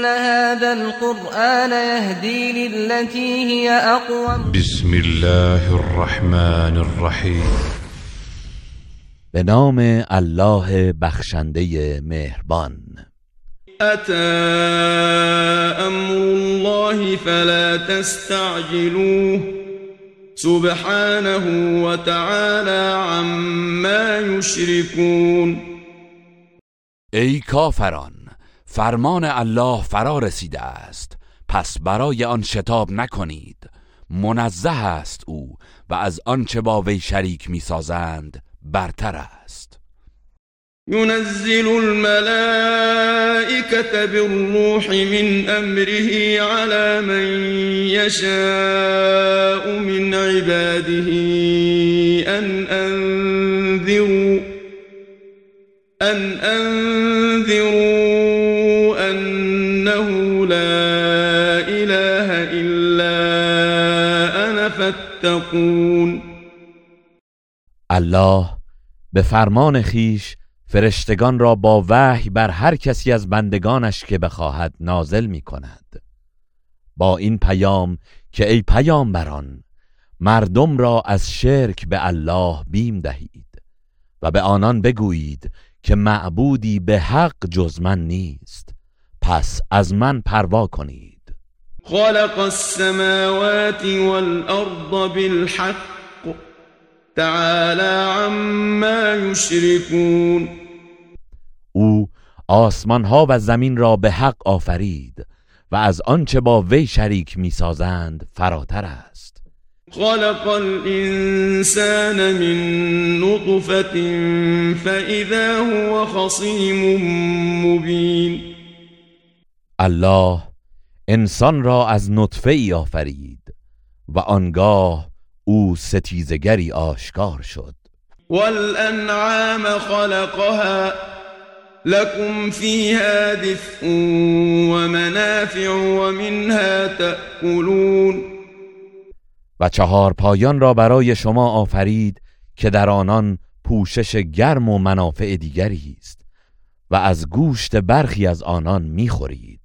إن هذا القرآن يهدي للتي هي أقوم. بسم الله الرحمن الرحیم به نام الله بخشنده مهربان. أتى أمر الله فلا تستعجلوه. سبحانه وتعالى عما يشركون. ای کافران فرمان الله فرا رسیده است. پس برای آن شتاب نکنید. منزه است او و از آنچه با وی شریک می‌سازند برتر است. ينزل الملائكة بالروح من أمره على من يشاء من عباده أن أنذروا أن أنذروا فاتقون الله به فرمان خیش فرشتگان را با وحی بر هر کسی از بندگانش که بخواهد نازل می کند با این پیام که ای پیامبران مردم را از شرک به الله بیم دهید و به آنان بگویید که معبودی به حق جز من نیست. پس از من پروا کنید. خلق السماوات والأرض بالحق. تعالى عما يشركون. او آسمان ها و زمین را به حق آفرید و از آنچه با وی شریک می‌سازند فراتر است. خلق الإنسان من نطفة فإذا هو خصيم مبين. الله انسان را از نطفه ای آفرید و آنگاه او ستیزگری آشکار شد. والأنعام خلقها لكم فيها دفء ومنافع ومنها تأكلون و چهار پایان را برای شما آفرید که در آنان پوشش گرم و منافع دیگری است و از گوشت برخی از آنان می‌خورید.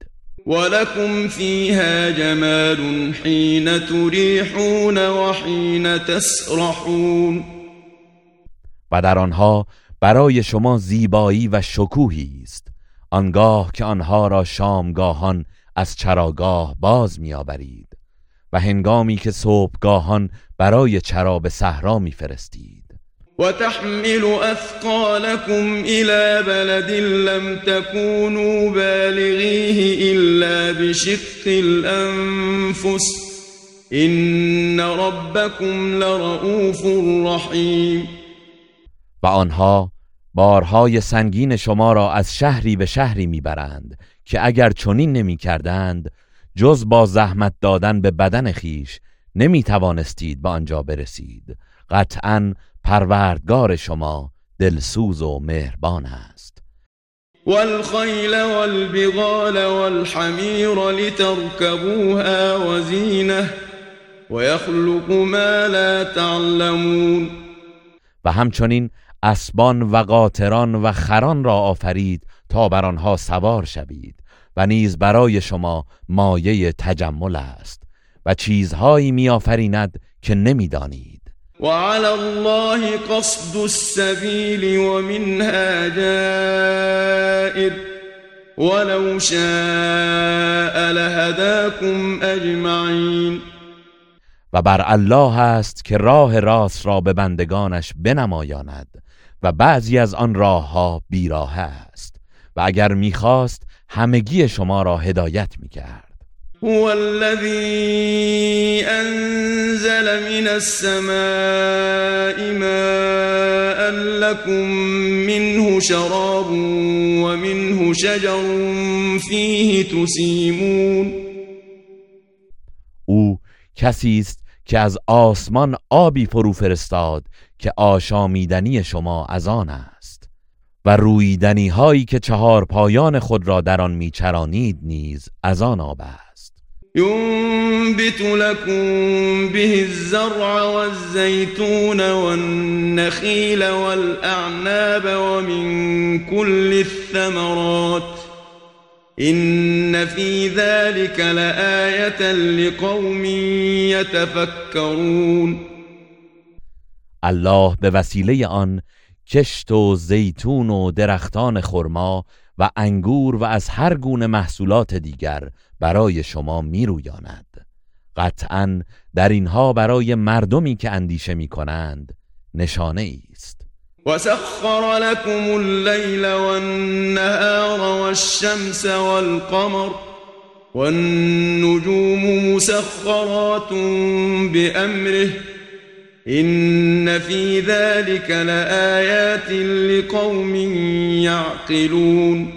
ولكم فيها جمال حين تريحون وحين تسرحون. و در آنها برای شما زیبایی و شکوهی است. آنگاه که آنها را شامگاهان از چراگاه باز میآورید و هنگامی که صبحگاهان برای چرا به صحرا میفرستید. وتحمل أثقالكم إلى بلد لم تكونوا بالغيه إلا بشق الأنفس. إن ربكم لرؤوف رحيم. و آنها بارهای سنگین شما را از شهری به شهری می‌برند که اگر چنین نمی کردند جز با زحمت دادن به بدن خیش نمی توانستید به آنجا برسید. قطعا پروردگار شما دلسوز و مهربان است. والخيل والبغال والحمير لتركبوها وزينه ويخلق ما لا تعلمون. و همچنین اسبان و قاطران و خران را آفرید تا بر آنها سوار شوید و نیز برای شما مایه تجمل است و چیزهایی میآفریند که نمی‌دانید. وعلى الله قصد السبيل ومنها جائر. ولو شاء لهداكم أجمعين. و بر الله است که راه راست را به بندگانش بنمایاند و بعضی از آن راه ها بیراه است و اگر می‌خواست همگی شما را هدایت می‌کرد. هو الذي أنزل من السماء ماء لكم منه شراب ومنه شجر فيه تسيمون. او کسی است که از آسمان آبی فرو فرستاد که آشامیدنی شما از آن است و رویدنی هایی که چهار پایان خود را در آن میچرانید نیز از آن آب است. ينبت لكم به الزرع والزيتون والنخيل والأعناب ومن كل الثمرات إن في ذلك لآية لقوم يتفكرون الله به وسیله آن کشت و زیتون و درختان خرما و انگور و از هر گونه محصولات دیگر برای شما میرویاند. قطعا در اینها برای مردمی که اندیشه می کنند نشانه است. وسخر لكم الليل والنهار والشمس والقمر والنجوم مسخرات بأمره إن في ذلك لآيات لقوم يعقلون.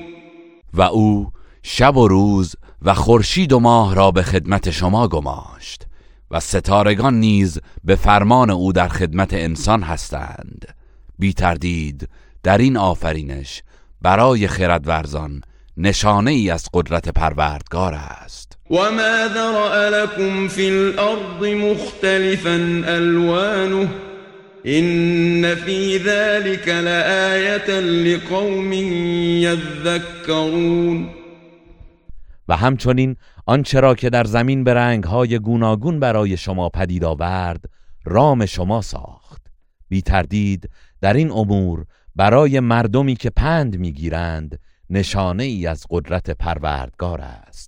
و او شب و روز و خورشید و ماه را به خدمت شما گماشت و ستارگان نیز به فرمان او در خدمت انسان هستند. بی تردید در این آفرینش برای خردورزان نشانه ای از قدرت پروردگار است. وما ذرأ لكم في الأرض مختلفا ألوانه إن في ذلك لآية لقوم يذكرون و همچنین آنچه را که در زمین به رنگهای گوناگون برای شما پدید آورد رام شما ساخت. بی تردید در این امور برای مردمی که پند می‌گیرند نشانه ای از قدرت پروردگار است.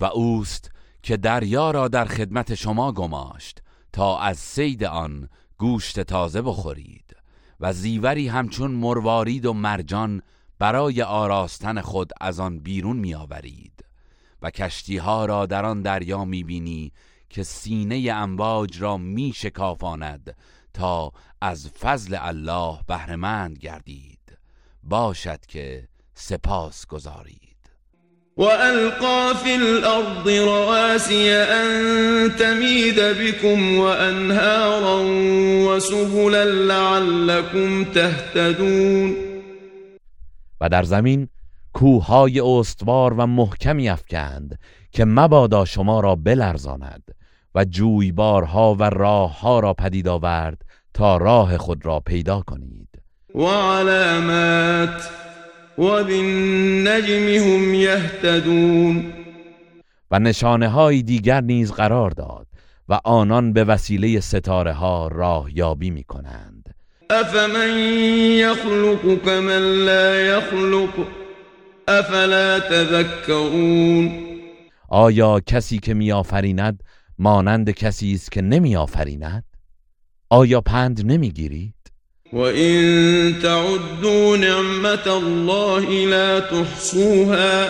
و اوست که دریا را در خدمت شما گماشت تا از سید آن گوشت تازه بخورید و زیوری همچون مروارید و مرجان برای آراستن خود از آن بیرون میآورید و کشتی ها را در آن دریا می‌بینی که سینه امواج را می شکافاند تا از فضل الله بهرهمند گردید. باشد که سپاس گذارید وألقى في الأرض رواسي أن تميد بكم وأنهارا وسبلا لعلكم تهتدون و در زمین کوههای استوار و محکمی افکند که مبادا شما را بلرزاند و جویبارها و راهها را پدید آورد تا راه خود را پیدا کنید. وعلامات وبالنجم هم يهتدون و نشانه های دیگر نیز قرار داد و آنان به وسیله ستاره ها راه یابی می کنند أفمن يخلق كمن لا يخلق افلا تذكرون آیا کسی که میآفریند مانند کسی است که نمیآفریند؟ آیا پند نمی‌گیرید وَإِن تعدوا نعمت الله لا تحصوها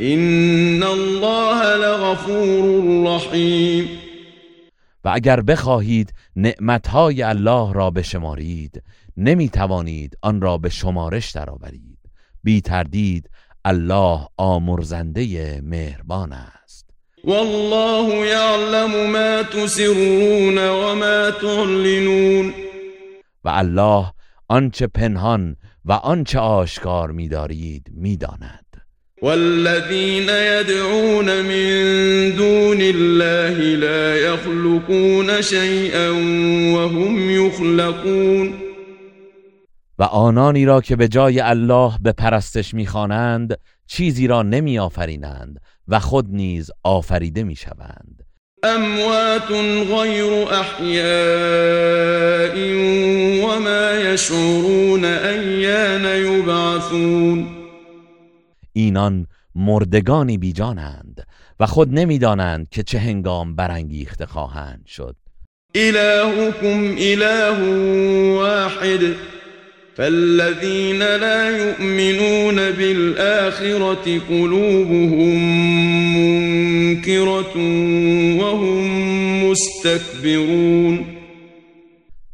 إن الله لغفور رحیم و اگر بخواهید نعمتهای الله را بشمارید نمی توانید آن را به شمارش درآورید. بی تردید الله آمرزنده مهربان است. والله یعلم ما تسرون و ما تعلنون و الله آنچه پنهان و آنچه آشکار می‌دارید می‌داند. والذين يدعون من دون الله لا يخلقون شيئا وهم يخلقون و آنانی را که به جای الله به پرستش می‌خوانند چیزی را نمی آفرینند و خود نیز آفریده می شوند اموات غیر احیاء وما یشعرون ایان یبعثون اینان مردگانی بیجانند و خود نمی‌دانند که چه هنگام برانگیخته خواهند شد. الهكم اله واحد. فالذين لا يؤمنون بالآخرة قلوبهم منكرة وهم مستكبرون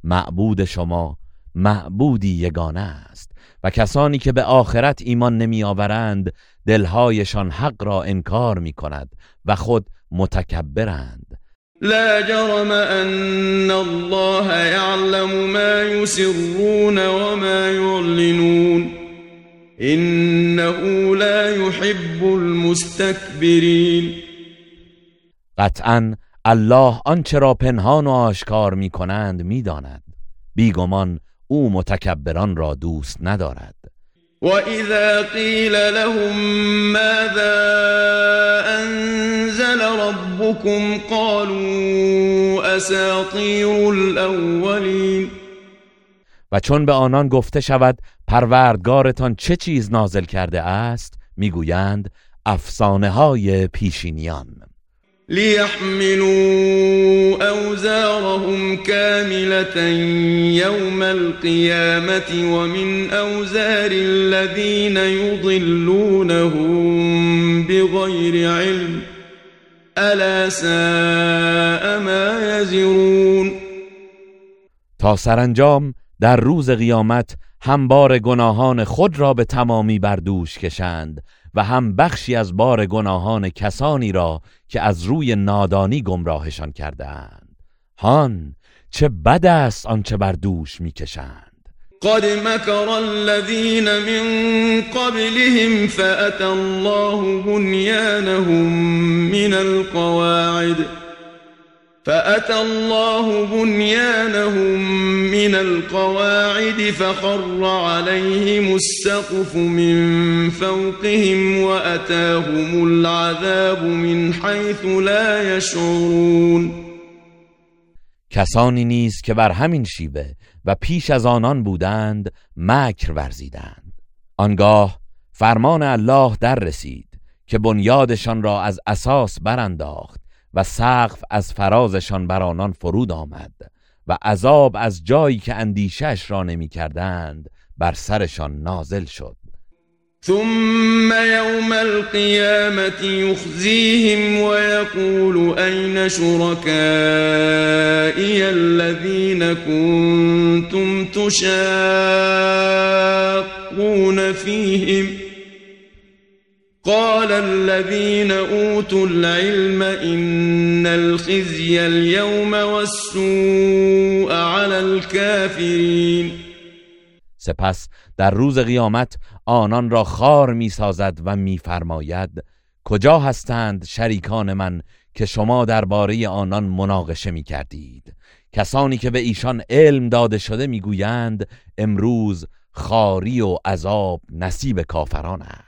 معبود شما معبودی یگانه است و کسانی که به آخرت ایمان نمی آورند دلهایشان حق را انکار می کند و خود متکبرند. لا جرم ان الله يعلم ما يسرون وما يعلنون. انه لا يحب المستكبرين. قطعا الله آنچه را پنهان و آشکار می کنند می داند بیگمان او متکبران را دوست ندارد. وإذا قيل لهم ماذا أنزل ربكم قالوا أساطير الأولين و چون به آنان گفته شود پروردگارتان چه چیز نازل کرده است؟ می‌گویند افسانه های پیشینیان. ليحملوا أوزارهم كاملة يوم القيامة ومن أوزار الذين يضلونهم بغير علم ألا ساء ما يزرون تا سرانجام در روز قیامت هم بار گناهان خود را به تمامی بر دوش کشند و هم بخشی از بار گناهان کسانی را که از روی نادانی گمراهشان کرده اند هان چه بد است آنچه بر دوش می‌کشند. قد مكر الذين من قبلهم فأتى الله بنيانهم من القواعد. فأتى الله بنيانهم من القواعد فخر عليهم السقف من فوقهم وأتاهم العذاب من حيث لا يشعرون. کسانی نیز که بر همین شیوه و پیش از آنان بودند مکر ورزیدند. آنگاه فرمان الله در رسید که بنیادشان را از اساس برانداخت و سقف از فرازشان بر آنان فرود آمد و عذاب از جایی که اندیشش را نمی کردند بر سرشان نازل شد. ثم يوم القيامة يخزيهم ويقول أين شركائي الذين كنتم تشاقون فيهم ۖ قال الذين اوتوا العلم ان الخزي اليوم والسوء على الكافرين. سپس در روز قیامت آنان را خار می‌سازد و میفرماید کجا هستند شریکان من که شما درباره آنان مناقشه می کردید کسانی که به ایشان علم داده شده می‌گویند امروز خاری و عذاب نصیب کافران است.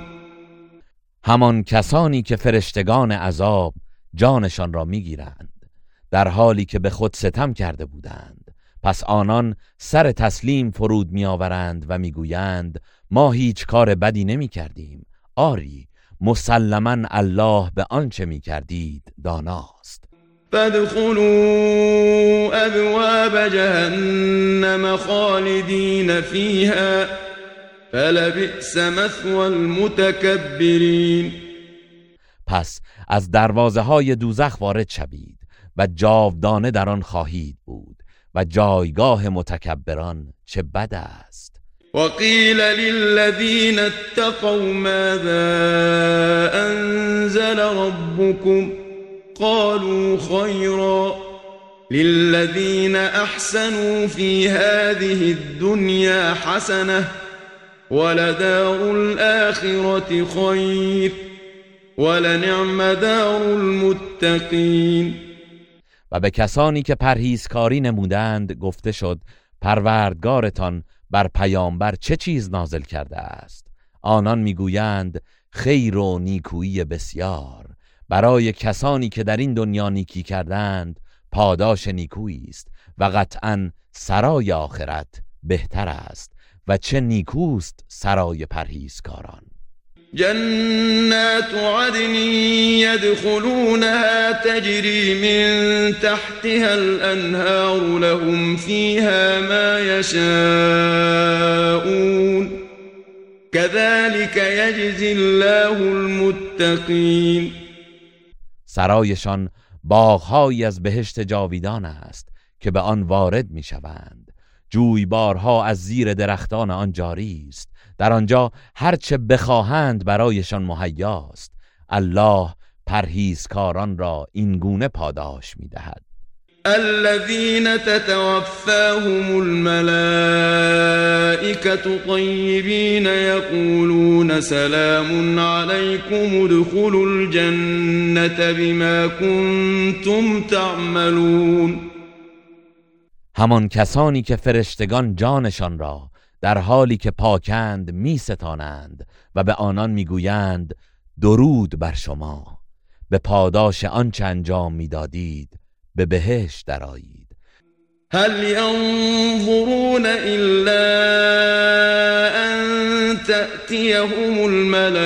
همان کسانی که فرشتگان عذاب جانشان را می‌گیرند در حالی که به خود ستم کرده بودند. پس آنان سر تسلیم فرود میآورند و می‌گویند ما هیچ کار بدی نمی کردیم آری مسلما الله به آنچه می کردید داناست. فادخلوا ابواب جهنم خالدین فیها. فلبئس مثوى المتكبرین پس از دروازه های دوزخ وارد شوید و جاودانه در آن خواهید بود و جایگاه متکبران چه بد است. وقيل للذين اتقوا ماذا أنزل ربكم قالوا خيرا للذين أحسنوا في هذه الدنيا حسنة ولدار الآخرة خير ولنعم دار المتقین و به کسانی که پرهیزکاری نمودند گفته شد پروردگارتان بر پیامبر چه چیز نازل کرده است؟ آنان می‌گویند خیر و نیکویی بسیار. برای کسانی که در این دنیا نیکی کردند پاداش نیکویی است و قطعا سرای آخرت بهتر است. و چه نیکوست سرای پرهیزکاران. جنات عدن يدخلونها تجري من تحتها الأنهار لهم فيها ما يشاءون كذلك يجزي الله المتقين سرایشان باغهایی از بهشت جاویدان است که به آن وارد می شوند جویبارها از زیر درختان آن جاری است. در آنجا هرچه بخواهند برایشان مهیاست الله پرهیزکاران را این گونه پاداش می‌دهد. الذين تتوفاهم الملائكة طيبين يقولون سلام عليكم ادخلوا الجنة بما كنتم تعملون. همان کسانی که فرشتگان جانشان را در حالی که پاکند می ستانند و به آنان می‌گویند درود بر شما. به پاداش آنچه انجام می‌دادید به بهشت درآیید. هل ينظرون إلا أن تأتيهم الملائكة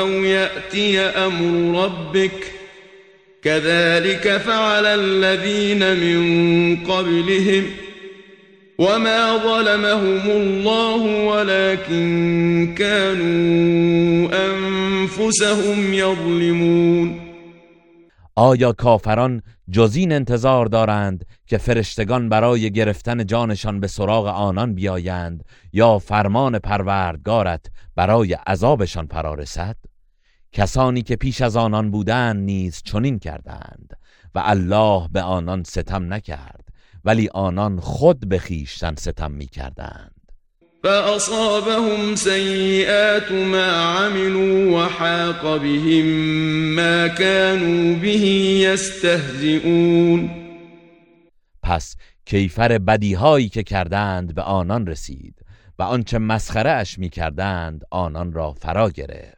أو يأتي أمر ربك كذلك فعل الذين من قبلهم وما ظلمهم الله ولكن كانوا انفسهم يظلمون. آیا کافران جز این انتظار دارند که فرشتگان برای گرفتن جانشان به سراغ آنان بیایند یا فرمان پروردگارت برای عذابشان فرا رسد؟ کسانی که پیش از آنان بودند نیز چنین کردند و الله به آنان ستم نکرد ولی آنان خود به خیشتن ستم می کردند فأصابهم سيئات ما عملوا وحاق بهم ما كانوا به يستهزئون پس کیفر بدیهایی که کردند به آنان رسید و آنچه مسخره اش می کردند آنان را فرا گرفت.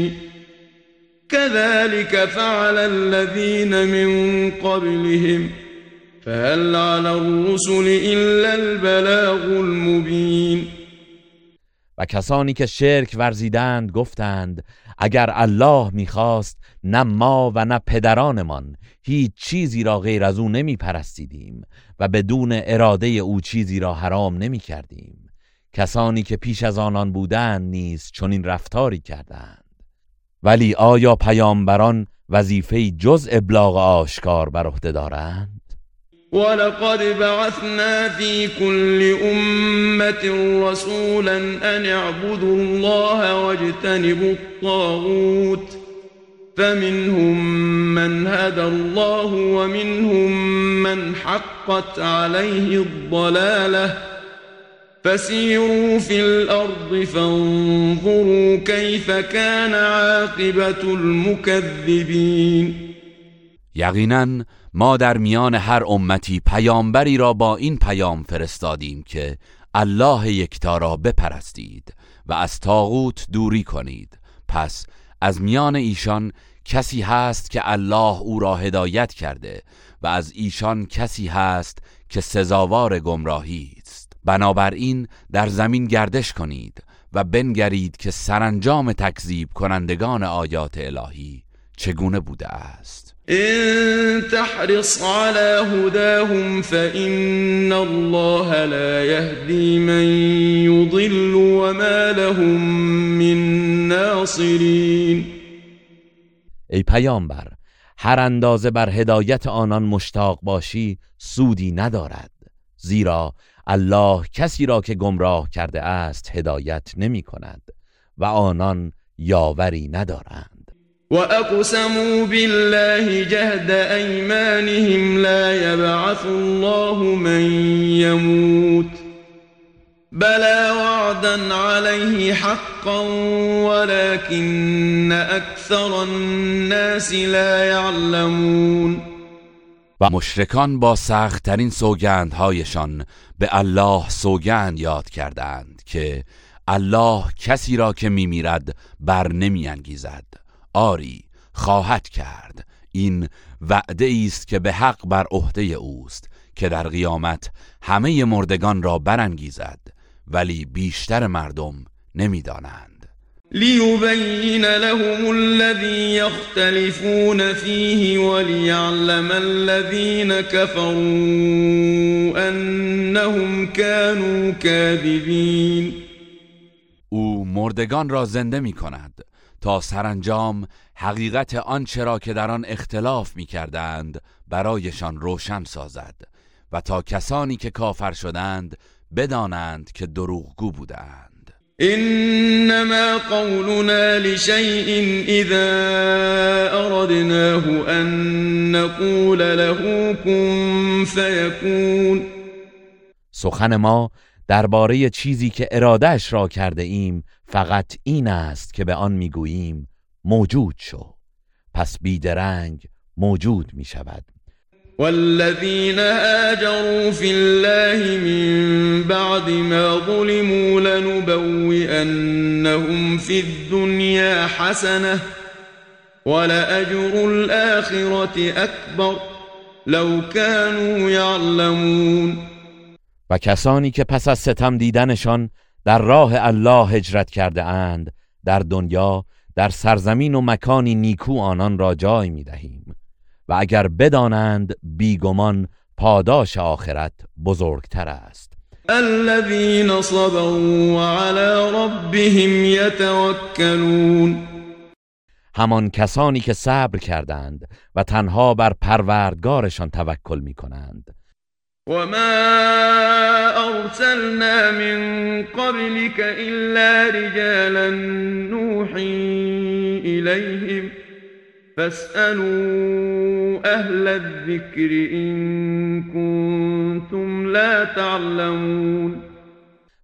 كذلك فعل الذين من قبلهم فهل على الرسل إلا البلاغ المبين. و کسانی که شرک ورزیدند گفتند اگر الله می‌خواست نه ما و نه پدرانمان هیچ چیزی را غیر از او نمی پرستیدیم و بدون اراده او چیزی را حرام نمی کردیم کسانی که پیش از آنان بودند نیز چنین رفتاری کردند. ولی آیا پیامبران وظیفه جز ابلاغ آشکار بر عهده دارند؟ ولقد بعثنا في كل أمة رسولا أن اعبدوا الله واجتنبوا الطاغوت. فمنهم من هدى الله ومنهم من حقت عليه الضلاله فسيروا في الأرض فانظروا كيف كان عاقبة المكذبين. یقینا ما در میان هر امتی پیامبری را با این پیام فرستادیم که الله یکتا را بپرستید و از تاغوت دوری کنید. پس از میان ایشان کسی هست که الله او را هدایت کرده و از ایشان کسی هست که سزاوار گمراهی بنابراین در زمین گردش کنید و بنگرید که سرانجام تکذیب کنندگان آیات الهی چگونه بوده است. إن تحرص على هداهم فإن الله لا يهدي من يضل وما لهم من ناصرين. ای پیامبر هر اندازه بر هدایت آنان مشتاق باشی سودی ندارد زیرا الله کسی را که گمراه کرده است هدایت نمی کند و آنان یاوری ندارند. وأقسموا بالله جهد أيمانهم لا يبعث الله من يموت بلى وعدا عليه حقا ولكن أكثر الناس لا يعلمون و مشرکان با سختترین سوگندهایشان به الله سوگند یاد کردند که الله کسی را که میمیرد بر نمی انگیزد آری خواهد کرد. این وعده است که به حق بر عهده اوست که در قیامت همه مردگان را برانگیزد ولی بیشتر مردم نمی‌دانند. ليبين لهم الذي يختلفون فيه وليعلم الذين كفروا أنهم كانوا كاذبين. او مردگان را زنده می کند تا سرانجام حقیقت آنچه را که در آن اختلاف می کردند برایشان روشن سازد و تا کسانی که کافر شدند بدانند که دروغگو بودند إنما قولنا لشيء إذا أردناه أن نقول له كن فيكون. سخن ما درباره چیزی که ارادهش را کرده ایم فقط این است که به آن می‌گوییم موجود شو. پس بیدرنگ موجود می شود والذين هاجروا في الله من بعد ما ظلموا لنبوئنهم في الدنيا حسنة ولأجر الآخرة أكبر لو كانوا يعلمون. و کسانی که پس از ستم دیدنشان در راه الله هجرت کرده اند در دنیا در سرزمین و مکانی نیکو آنان را جای می دهیم و اگر بدانند بیگمان پاداش آخرت بزرگتر است. الذين صبروا وعلى ربهم يتوكلون. همان کسانی که صبر کردند و تنها بر پروردگارشان توکل می کنند وما أرسلنا من قبلك إلا رجالا نوحي إليهم. فاسألوا أهل الذكر إن كنتم لا تعلمون.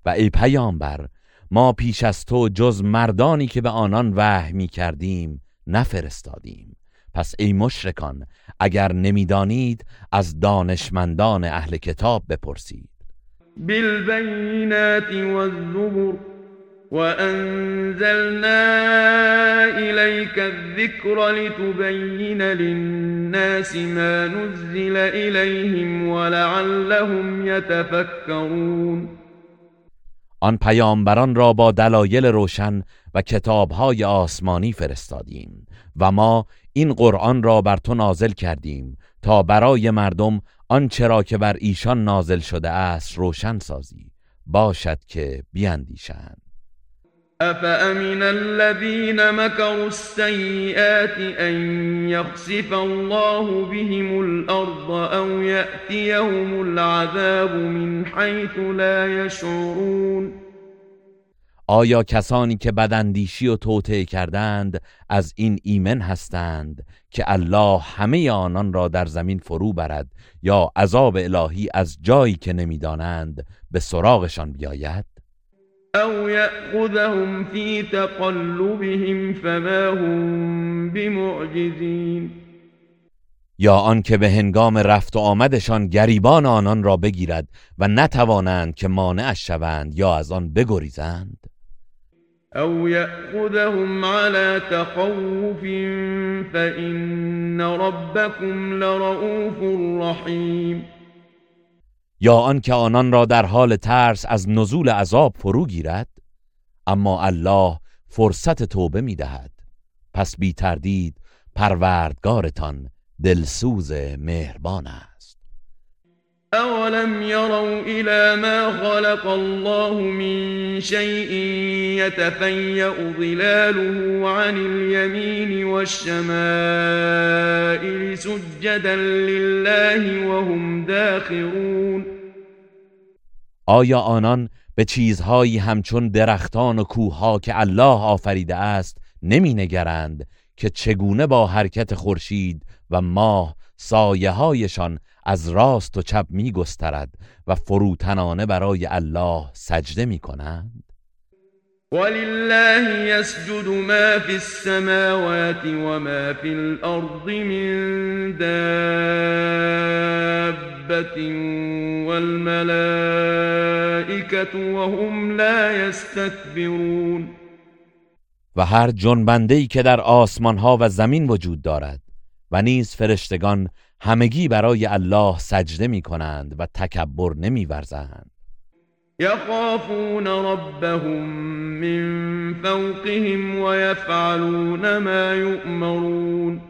و ای پیامبر ما پیش از تو جز مردانی که به آنان وحی می کردیم نفرستادیم. پس ای مشرکان اگر نمی‌دانید از دانشمندان اهل کتاب بپرسید. بالبينات والزبر. وأنزلنا إليك الذكر لتبين للناس ما نزل إليهم ولعلهم يتفكرون. آن پیامبران را با دلایل روشن و کتابهای آسمانی فرستادیم و ما این قرآن را بر تو نازل کردیم تا برای مردم آنچه را که بر ایشان نازل شده است روشن سازی. باشد که بیاندیشند أفأمن الذين مكروا السيئات أن يخسف الله بهم الأرض أو يأتيهم العذاب من حيث لا يشعرون آیا کسانی که بداندیشی و توطئه کردند از این ایمن هستند که الله همه آنان را در زمین فرو برد یا عذاب الهی از جایی که نمی‌دانند به سراغشان بیاید؟ أو يأخذهم في تقلبهم فما هم بمعجزين یا آنکه به هنگام رفت و آمدشان گریبان آنان را بگیرد و نتوانند که مانعش شوند یا از آن بگریزند. أو يأخذهم على تخوف فإن ربكم لرؤوف رحيم یا آنکه آنان را در حال ترس از نزول عذاب فرو گیرد اما الله فرصت توبه می دهد. پس بی تردید پروردگارتان دلسوز مهربان است. اولم يروا الى ما خلق الله من شيء يتفيأ ظلاله عن اليمين والشمائل سجدا لله وهم داخرون آیا آنان به چیزهایی همچون درختان و کوهها که الله آفریده است نمی نگرند که چگونه با حرکت خورشید و ماه سایه هایشان از راست و چپ می گسترد و فروتنانه برای الله سجده می کنند ولله يسجد ما في السماوات وما في الأرض من دابة والملائكة وهم لا يستكبرون و هر جنبنده‌ای که در آسمان ها و زمین وجود دارد و نیز فرشتگان همگی برای الله سجده می کنند و تکبر نمی ورزند يخافون ربهم من فوقهم ويفعلون ما يؤمرون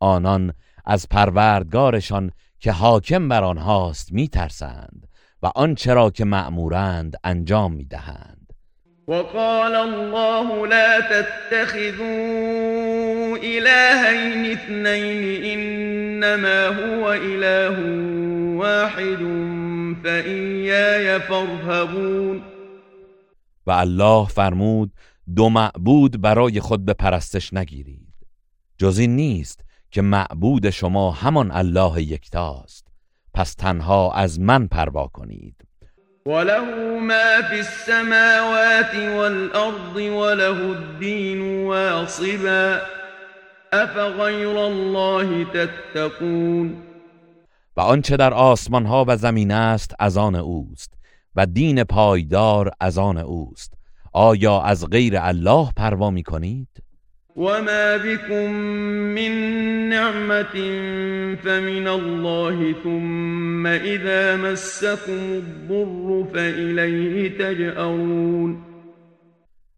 آنان از پروردگارشان که حاکم بر آنهاست میترسند و آنچه را که مأمورند انجام می‌دهند. وقال الله لا تتخذوا إلهين اثنين إنما هو إله واحد فإياي فارهبون. و الله فرمود دو معبود برای خود به پرستش نگیرید. جز این نیست که معبود شما همان الله یکتاست پس تنها از من پروا کنید. وله ما في السماوات والأرض وله الدين واصبا أفغير الله تتقون و آنچه در آسمان ها و زمین است از آن اوست و دین پایدار از آن اوست آیا از غیر الله پروا می کنید؟ وما بكم من نعمة فمن الله ثم إذا مسكم الضر فإليه تجأرون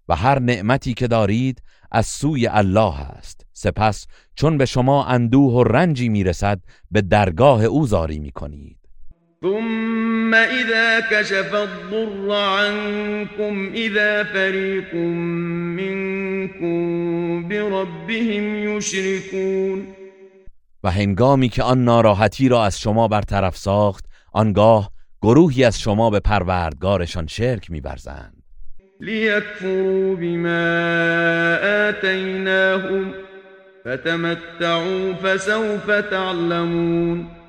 و هر نعمتی که دارید از سوی الله است. سپس چون به شما اندوه و رنجی می‌رسد به درگاه او زاری می‌کنید. ثم إذا كشف الضر عنكم إذا فريق منكم بربهم يشركون و هنگامی که آن ناراحتی را از شما برطرف ساخت آنگاه گروهی از شما به پروردگارشان شرک می‌ورزند. ليكفروا بما آتيناهم فتمتعوا فسوف تعلمون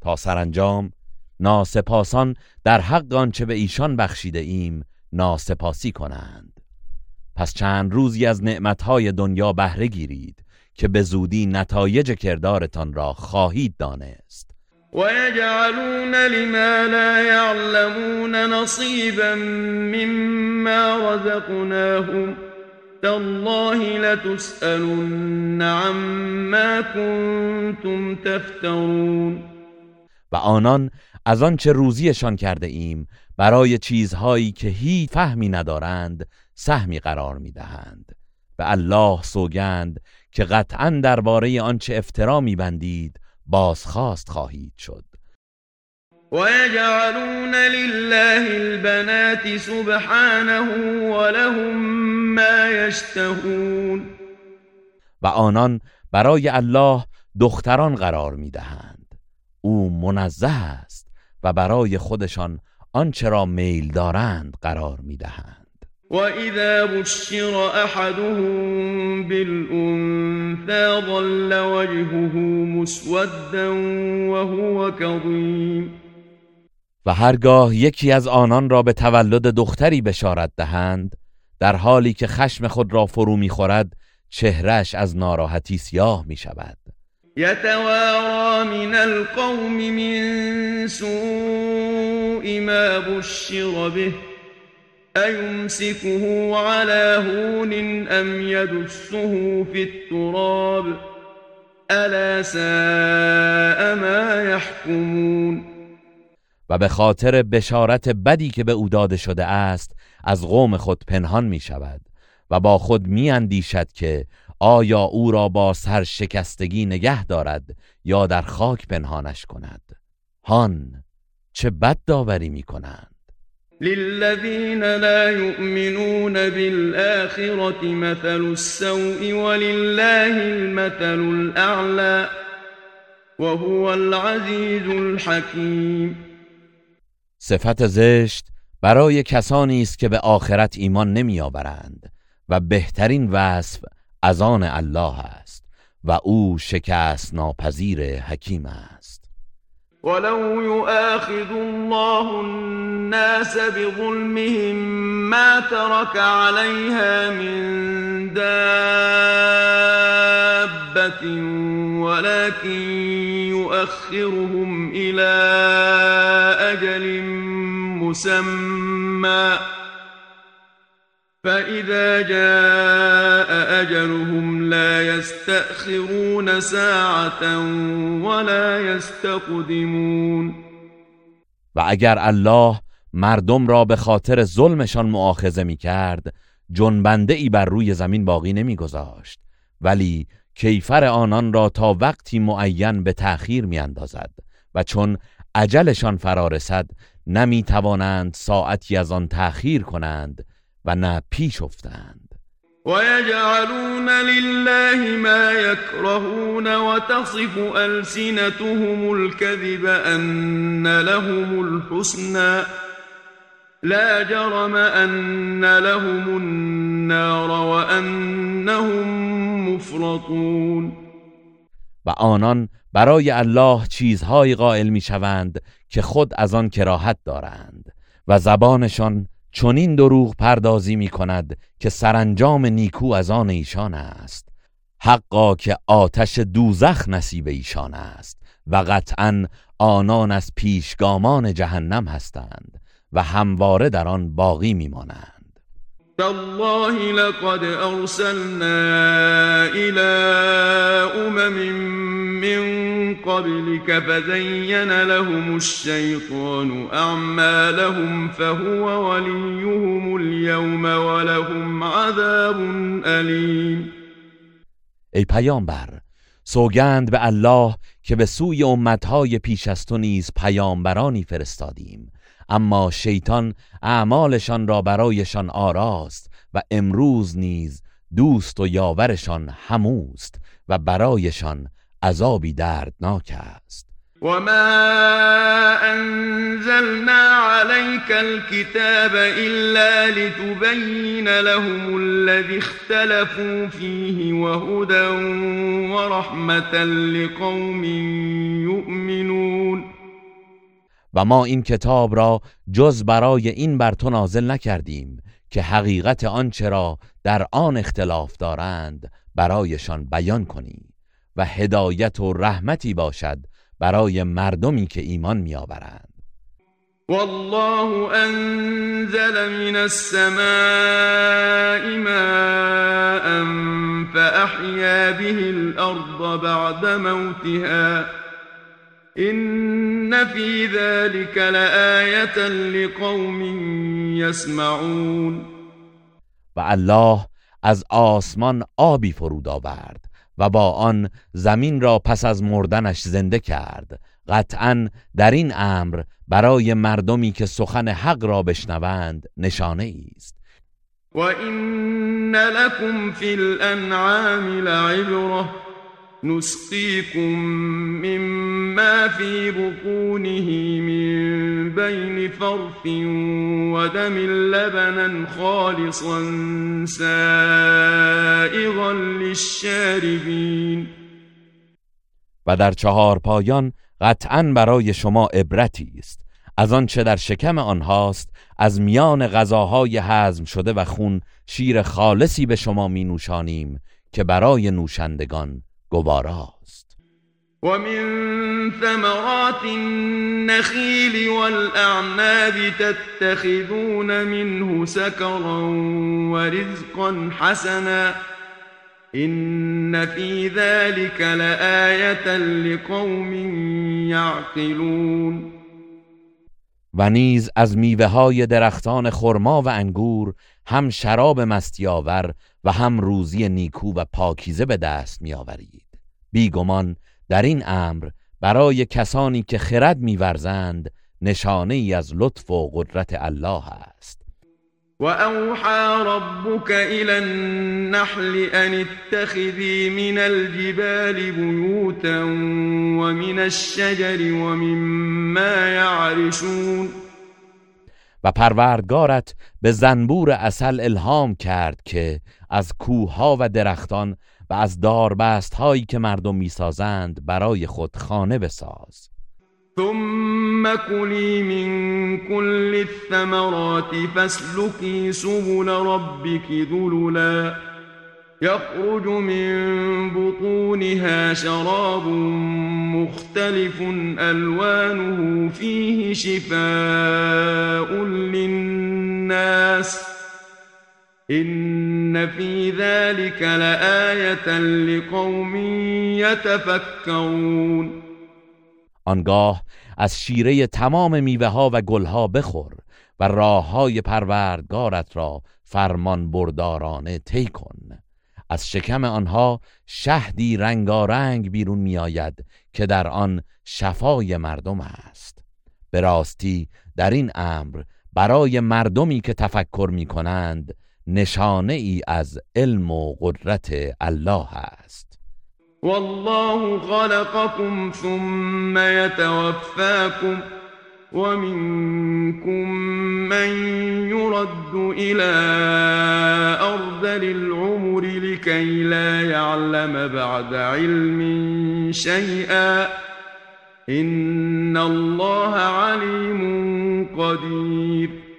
تا سرانجام ناسپاسان در حق آنچه به ایشان بخشیده ایم ناسپاسی کنند. پس چند روزی از نعمتهای دنیا بهره گیرید که به زودی نتایج کردارتان را خواهید دانست. ويجعلون لما لا يعلمون نصيبا مما رزقناهم تالله لتسألن عما كنتم تفترون و آنان از آنچه روزیشان کرده ایم برای چیزهایی که هیچ فهمی ندارند سهمی قرار می‌دهند. به الله سوگند که قطعا درباره آنچه افترا میبندید بازخواست خواهید شد. ويجعلون لله البنات سبحانه ولهم ما يشتهون و آنان برای الله دختران قرار می‌دهند. او منزه است و برای خودشان آنچه را میل دارند قرار می‌دهند. وإذا بشر أحدهم بالأنثى ظل وجهه مسودا وهو كظيم و هرگاه یکی از آنان را به تولد دختری بشارت دهند در حالی که خشم خود را فرو می‌خورد چهرش از ناراحتی سیاه می شود يتوارى من القوم من سوء ما بشر به أيمسكه على هون أم يدسه في التراب ألا ساء ما يحكمون و به خاطر بشارت بدی که به أو داده شده است از قوم خود پنهان می شود و با خود می اندیشد که آیا او را با سرشکستگی نگه دارد یا در خاک پنهانش کند؟ هان چه بد داوری می کنند؟ للذین لا يؤمنون بالآخرة مثل السوء ولله المثل الأعلى وهو العزیز الحکیم. صفت زشت برای کسانی است که به آخرت ایمان نمیآورند و بهترین وصف از آن الله است و او شکست ناپذیر حکیم است. ولو يؤاخذ الله الناس بظلمهم ما ترك عليها من دابة ولكن يؤخرهم إلى أجل مسمى فإذا جاء أجلهم لا يستأخرون ساعة ولا يستقدمون و اگر الله مردم را به خاطر ظلمشان معاخذه می کرد جنبنده ای بر روی زمین باقی نمی گذاشت ولی کیفر آنان را تا وقتی معین به تأخیر می اندازد و چون عجلشان فرا رسد نمی توانند ساعتی از آن تأخیر کنند. و نه پیش افتند. ويجعلون لله ما يكرهون وتصف ألسنتهم الكذب أن لهم الحسنى لا جرم أن لهم النار وأنهم مفرطون. و آنان برای الله چیزهایی قائل می شوند که خود از آن کراهت دارند و زبانشان چنین دروغ پردازی می کند که سرانجام نیکو از آن ایشان است. حقا که آتش دوزخ نصیب ایشان است و قطعا آنان از پیشگامان جهنم هستند و همواره در آن باقی میمانند تالله لقد أرسلنا إلى أمم من قبلك فزين لهم الشيطان أعمالهم فهو وليهم اليوم ولهم عذاب الیم ای پیامبر سوگند به الله که به سوی امتهای پیش از تو نیز پیامبرانی فرستادیم. اما شیطان اعمالشان را برایشان آراست و امروز نیز دوست و یاورشان هموست و برایشان عذابی دردناک است. وما انزلنا عليك الكتاب الا لتبين لهم الذي اختلفوا فيه وهدى ورحمة لقوم يؤمنون. و ما این کتاب را جز برای این بر تو نازل نکردیم که حقیقت آنچه را در آن اختلاف دارند برایشان بیان کنی و هدایت و رحمتی باشد برای مردمی که ایمان میآورند. والله انزل من السماء ماء فأحيا به الأرض بعد موتها إن في ذلك لآية لقوم يسمعون. و الله از آسمان آبی فرود آورد و با آن زمین را پس از مردنش زنده کرد. قطعا در این امر برای مردمی که سخن حق را بشنوند نشانه است. و این لکم فی الانعام لعبره نسقيكم مما في بطونه من بين فرث ودم لبنا خالصا سائغا للشاربين. و در چهار پایان قطعا برای شما عبرتی است. از آنچه در شکم آنهاست از میان غذاهای هضم شده و خون شیر خالصی به شما می نوشانیم که برای نوشندگان گواراست. و من ثمرات النخیل والأعناب تتخذون منه سكرا ورزقا حسنا إن في ذلك لآية لقوم يعقلون و نیز از میوه های درختان خرما و انگور هم شراب مستیاور و هم روزی نیکو و پاکیزه به دست میآورید. بیگمان در این امر برای کسانی که خرد میورزند نشانه ای از لطف و قدرت الله است. وأوحى ربك إلى النحل أن اتخذي من الجبال بيوتا ومن الشجر ومما يعرشون و پروردگارت به زنبور اصل الهام کرد که از کوهها و درختان و از داربست هایی که مردم می‌سازند برای خود خانه بساز. ثم كلي من كل الثمرات فاسلكي سبل ربك ذللا. يخرج من بطونها شراب مختلف ألوانه فيه شفاء للناس. إن في ذلك لآية لقوم يتفكرون. آنگاه از شیره تمام میوه ها و گل ها بخور و راه های پروردگارت را فرمان بردارانه طی کن. از شکم آنها شهدی رنگارنگ بیرون میآید که در آن شفای مردم است. به راستی در این امر برای مردمی که تفکر می کنند نشانه ای از علم و قدرت الله است. والله خلقكم ثم يتوفاكم ومنكم من يرد إلى أرذل العمر لكي لا يعلم بعد علم شيئا. إن الله عليم قدير.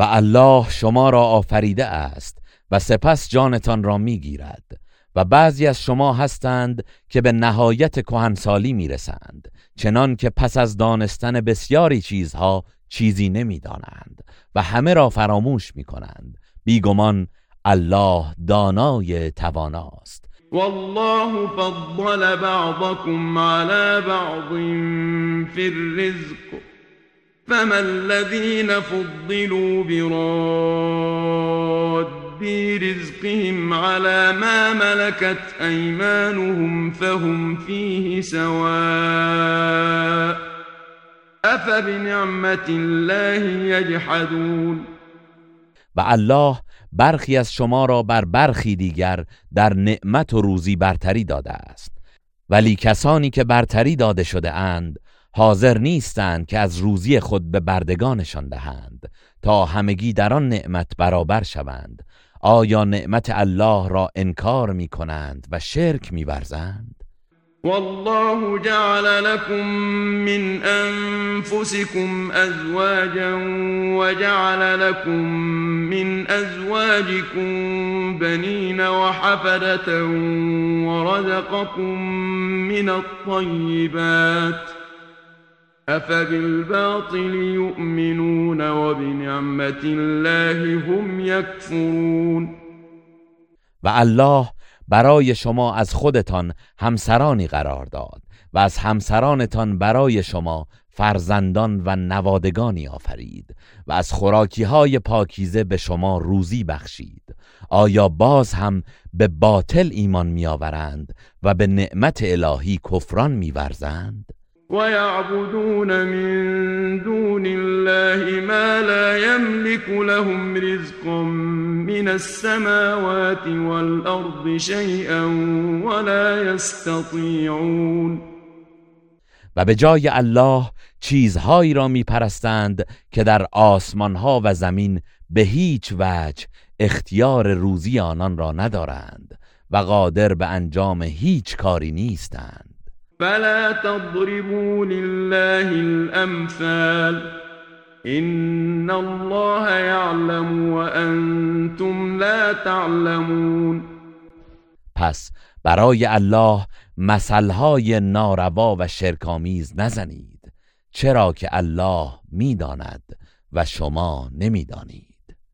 و الله شما را آفریده است و سپس جانتان را می‌گیرد و بعضی از شما هستند که به نهایت کهنسالی می‌رسند چنان که پس از دانستن بسیاری چیزها چیزی نمی‌دانند و همه را فراموش می‌کنند. بیگمان الله دانای تواناست. والله فضل بعضكم على بعض في الرزق. فما الذين فضلوا براد رزقهم على ما ملكت أيمانهم فهم فيه سواء أفبنعمة الله يجحدون و الله برخی از شما را بر برخی دیگر در نعمت و روزی برتری داده است. ولی کسانی که برتری داده شده اند حاضر نیستند که از روزی خود به بردگانشان دهند تا همگی در آن نعمت برابر شوند آیا نعمت الله را انکار می کنند و شرک می ورزند؟ والله جعل لكم من أنفسكم أزواجا وجعل لكم من أزواجكم بنين وحفدة ورزقكم من الطيبات أفبالباطل يؤمنون وبنعمة الله هم يكفرون؟ و الله برای شما از خودتان همسرانی قرار داد و از همسرانتان برای شما فرزندان و نوادگانی آفرید و از خوراکی های پاکیزه به شما روزی بخشید. آیا باز هم به باطل ایمان میآورند و به نعمت الهی کفران میورزند؟ ويعبدون من دون الله ما لا يملك لهم رزقا من السماوات والأرض شيئا ولا يستطيعون و به جای الله چیزهایی را میپرستند که در آسمان ها و زمین به هیچ وجه اختیار روزی آنان را ندارند و قادر به انجام هیچ کاری نیستند. فلا تضربوا لله الأمثال. إن الله يعلم وأنتم لا تعلمون. پس برای الله مثلهای ناروا و شرکامیز نزنید چرا که الله می‌داند و شما نمی‌دانید.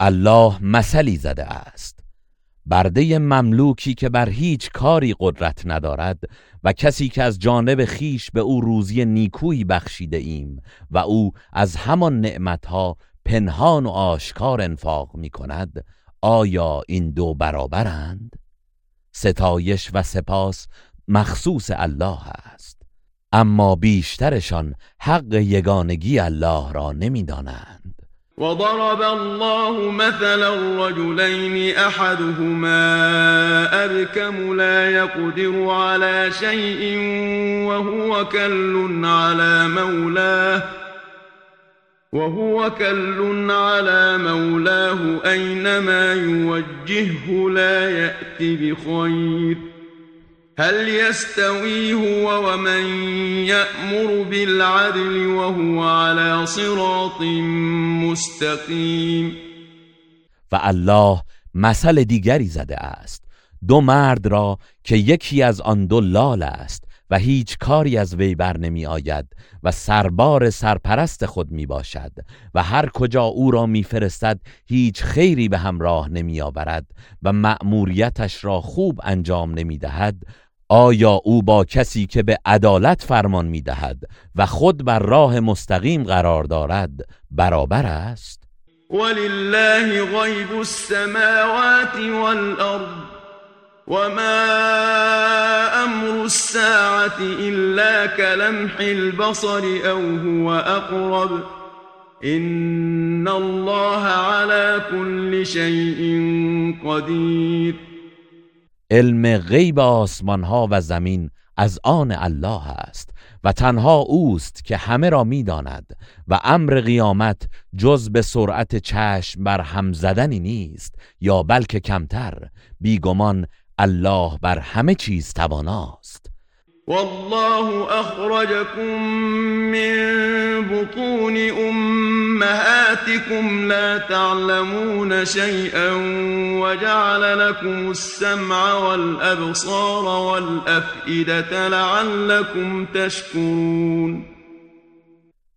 الله مثلی زده است. برده مملوکی که بر هیچ کاری قدرت ندارد و کسی که از جانب خیش به او روزی نیکویی بخشیده ایم و او از همان نعمتها پنهان و آشکار انفاق می کند آیا این دو برابرند؟ ستایش و سپاس مخصوص الله است. اما بیشترشان حق یگانگی الله را نمی‌دانند. وضرب الله مثلا رجلين أحدهما أبكم لا يقدر على شيء وهو كل على مولاه وهو كل على مولاه أينما يوجهه لا يأتي بخير هل يستوي هو ومن يأمر بالعدل وهو على صراط مستقیم و الله مثل دیگری زده است. دو مرد را که یکی از آن دو لال است و هیچ کاری از وی بر نمی آید و سربار سرپرست خود می باشد و هر کجا او را میفرستد هیچ خیری به همراه نمی آورد و مأموریتش را خوب انجام نمی دهد آیا او با کسی که به عدالت فرمان می دهد و خود بر راه مستقیم قرار دارد برابر است؟ ولله غیب السماوات والارض وما امر الساعة الا كلمح البصر او هو اقرب ان الله على كل شيء قدیر علم غیب آسمان ها و زمین از آن الله است و تنها اوست که همه را می‌داند و امر قیامت جز به سرعت چشم بر هم زدنی نیست یا بلکه کمتر بیگمان الله بر همه چیز تواناست. والله اخرجكم من بطون امهاتكم لا تعلمون شيئا وجعل لكم السمع والابصار والافئده لعلكم تشكرون.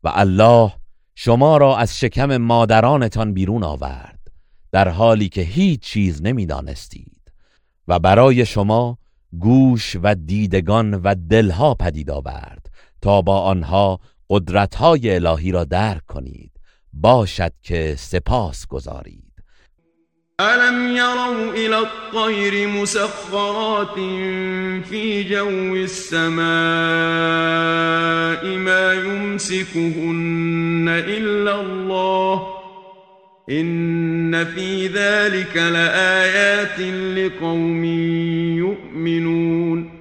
و الله شما را از شکم مادرانتان بیرون آورد در حالی که هیچ چیز نمی‌دانستید و برای شما گوش و دیدگان و دلها پدید آورد تا با آنها قدرتهای الهی را درک کنید. باشد که سپاس گذارید. الم يروا الى الطير مسخرات في جو السماء ما يمسكهن الا الله إن في ذلك لآیات لقوم یؤمنون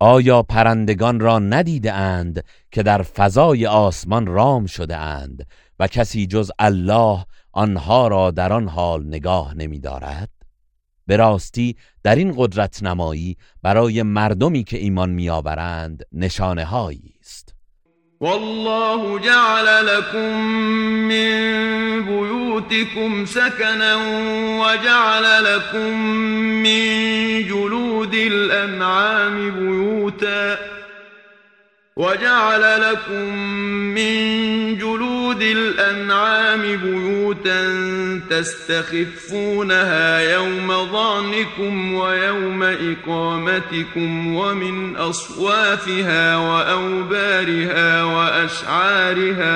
آیا پرندگان را ندیده اند که در فضای آسمان رام شده اند و کسی جز الله آنها را در آن حال نگاه نمی دارد؟ به راستی در این قدرت نمایی برای مردمی که ایمان میآورند نشانه هایی است والله جعل لكم من بيوتكم سكنا وجعل لكم من جلود الأنعام بيوتا وجعل لكم من جلود الأنعام بيوتا تستخفونها يوم ظعنكم ويوم إقامتكم ومن أصوافها وأوبارها وأشعارها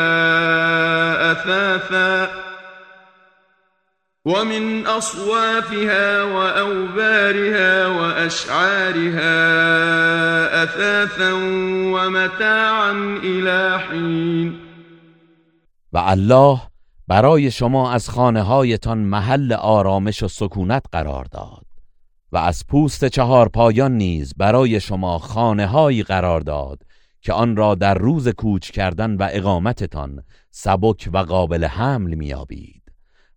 أثاثاً ومن أصوافها وأوبارها وأشعارها أثاثا ومتاعا إلى حين. و الله برای شما از خانه هایتان محل آرامش و سکونت قرار داد و از پوست چهار پایان نیز برای شما خانه هایی قرار داد که آن را در روز کوچ کردن و اقامتتان سبک و قابل حمل میابید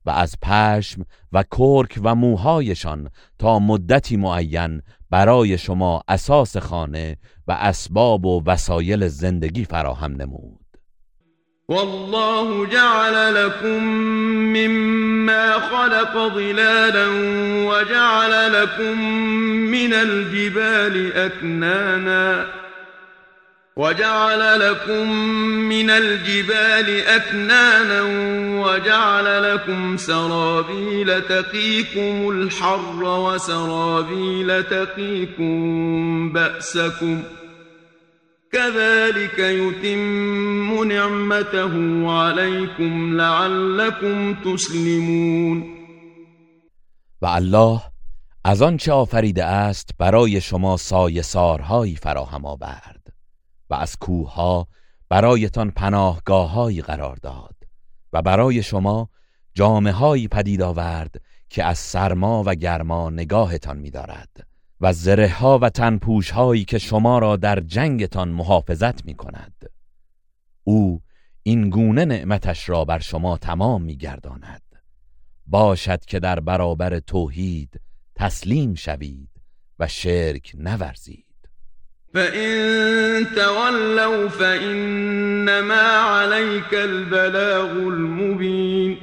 و از پشم و کرک و موهایشان تا مدتی معین برای شما اساس خانه و اسباب و وسایل زندگی فراهم نمود. والله جعل لكم مما خلق ظلالا وجعل لكم من الجبال أكنانا وجعل لكم من الجبال أكنانا وجعل لكم سرابيل تقيكم الحر وسرابيل تقيكم بأسكم كذلك يتم نعمته عليكم لعلكم تسلمون. و الله از آنچه آفریده است برای شما سایه سارهایی فراهم آورد. و از کوهها برایتان پناهگاههایی قرار داد و برای شما جامعه هایی پدید آورد که از سرما و گرما نگاهتان می‌دارد و زره ها و تنپوش هایی که شما را در جنگتان محافظت می کند او این گونه نعمتش را بر شما تمام می گرداند باشد که در برابر توحید تسلیم شوید و شرک نورزید. فإن تولوا فإنما عليك البلاغ المبين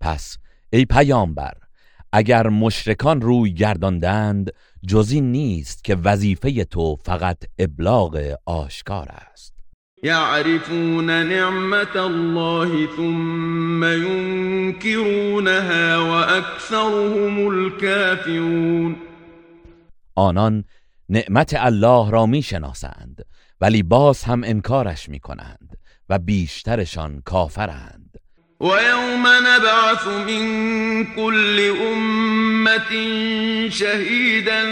پس ای پیامبر اگر مشرکان روی گرداندند جزی نیست که وظیفه تو فقط ابلاغ آشکار است. يعرفون نعمت الله ثم ينكرونها وأكثرهم الكافرون آنان نعمت الله را می‌شناسند ولی باز هم انکارش می‌کنند و بیشترشان کافرند. و یوم نبعث من كل امت شهیدا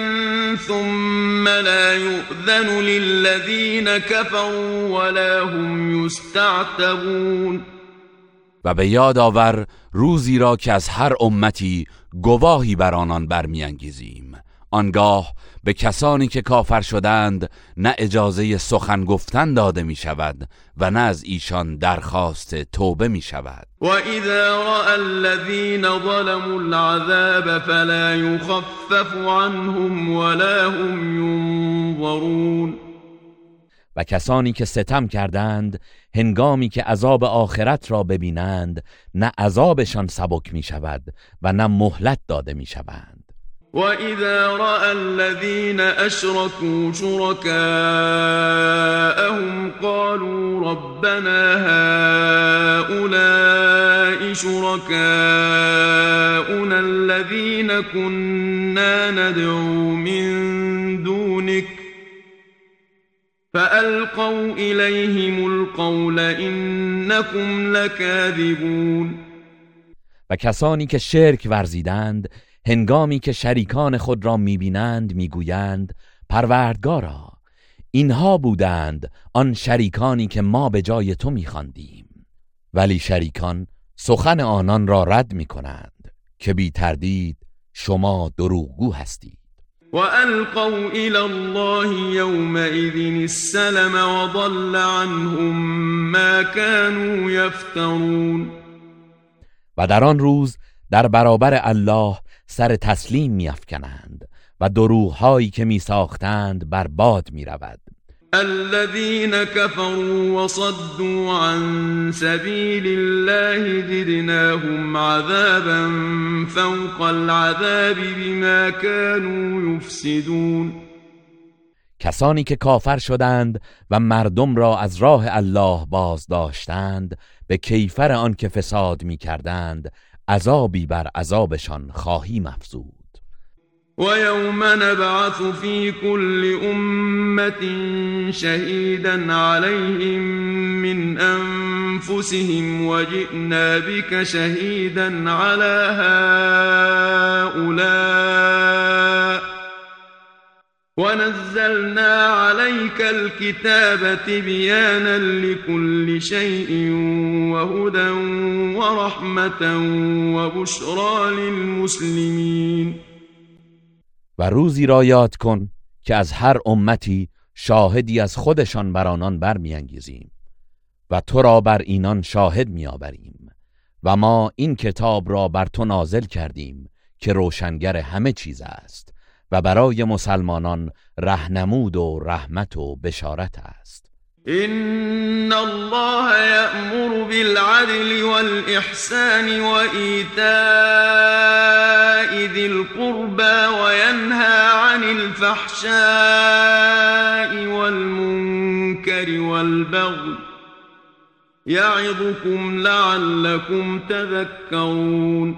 ثم لا يؤذن للذین كفروا ولا هم يستعتبون. و به یاد آور روزی را که از هر امتی گواهی بر آنان برمیانگیزیم. آنگاه به کسانی که کافر شدند نه اجازه سخن گفتن داده می شود و نه از ایشان درخواست توبه می شود و اذا رأى الذين ظلموا العذاب فلا يخفف عنهم ولا هم ينظرون و کسانی که ستم کردند هنگامی که عذاب آخرت را ببینند نه عذابشان سبک می شود و نه مهلت داده می شوند وإذا رأى الذين أشركوا شركاءهم قالوا ربنا هؤلاء شركاؤنا الذين كنا ندعو من دونك فألقوا إليهم القول إنكم لكاذبون و کسانی که هنگامی که شریکان خود را می‌بینند می‌گویند پروردگارا اینها بودند آن شریکانی که ما به جای تو میخواندیم. ولی شریکان سخن آنان را رد می‌کنند که بی تردید شما دروغگو هستید. و القوا الى الله یومئذ السلم وضل عنهم ما كانوا یفترون و در آن روز در برابر الله سر تسلیم میافکنند و دروغهایی که می ساختند بر باد می رود الذين كفروا وصدوا عن سبيل الله زدناهم عذابا فوق العذاب بما كانوا يفسدون. کسانی که کافر شدند و مردم را از راه الله باز داشتند به کیفر آن که فساد می کردند عذابی بر عذابشان خواهیم افزود ويوم نبعث في كل أمة شهيدا عليهم من أنفسهم وجئنا بك شهيدا على هؤلاء. ونزلنا عليك الكتاب تبيانا لكل شيء وهدى ورحمة وبشرى للمسلمين. و روزی را یاد کن که از هر امتی شاهدی از خودشان بر آنان برمیانگیزیم و تو را بر اینان شاهد میآوریم و ما این کتاب را بر تو نازل کردیم که روشنگر همه چیز است. و برای مسلمانان رهنمود و رحمت و بشارت است. إن الله يأمر بالعدل والإحسان وإيتاء ذي القربى وينهى عن الفحشاء والمنكر والبغي يعظكم لعلكم تذكرون.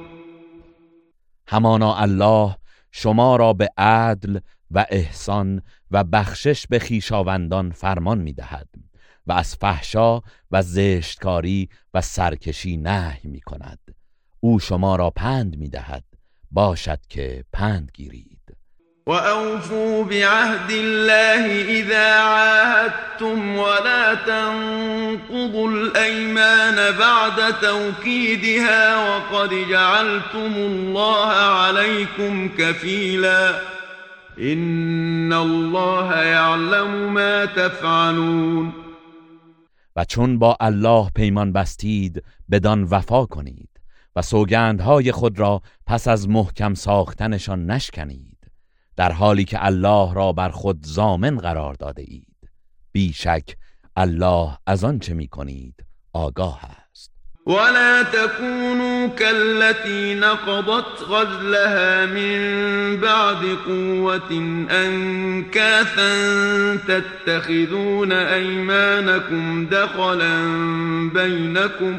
همانا الله شما را به عدل و احسان و بخشش به خیشاوندان فرمان می دهد و از فحشا و زشتکاری و سرکشی نهی می کند او شما را پند می دهد باشد که پند گیرید. وأوفوا بعهد الله إذا عاهدتم ولا تنقضوا الأيمان بعد توكيدها وقد جعلتم الله عليكم كفيلا إن الله يعلم ما تفعلون و چون با الله پیمان بستید بدان وفا کنید و سوگندهای خود را پس از محکم ساختنشان نشکنید. در حالی که الله را بر خود زامن قرار داده اید. بیشک الله از آن چه می کنید آگاه است. ولا تكونوا كالتي نقضت غزلها من بعد قوة أنكاثا تتخذون أيمانكم دخلا بينكم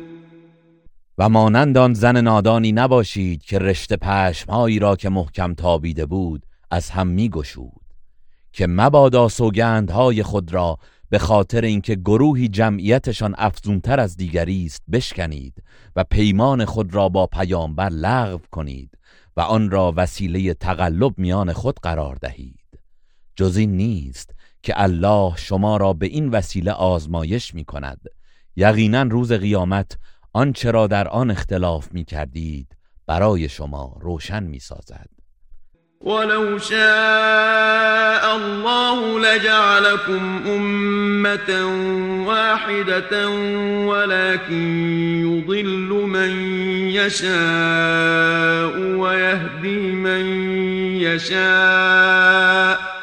و مانند آن زن نادانی نباشید که رشته پشمهایی را که محکم تابیده بود از هم می گشود که مبادا سوگندهای خود را به خاطر اینکه گروهی جمعیتشان افزونتر از دیگری است بشکنید و پیمان خود را با پیامبر لغو کنید و آن را وسیله تقلب میان خود قرار دهید. جز این نیست که الله شما را به این وسیله آزمایش می کند یقینا روز قیامت آنچه را در آن اختلاف می کردید برای شما روشن می سازد. ولو شاء الله لجعلكم أمة واحدة ولكن يضل من يشاء ويهدي من يشاء.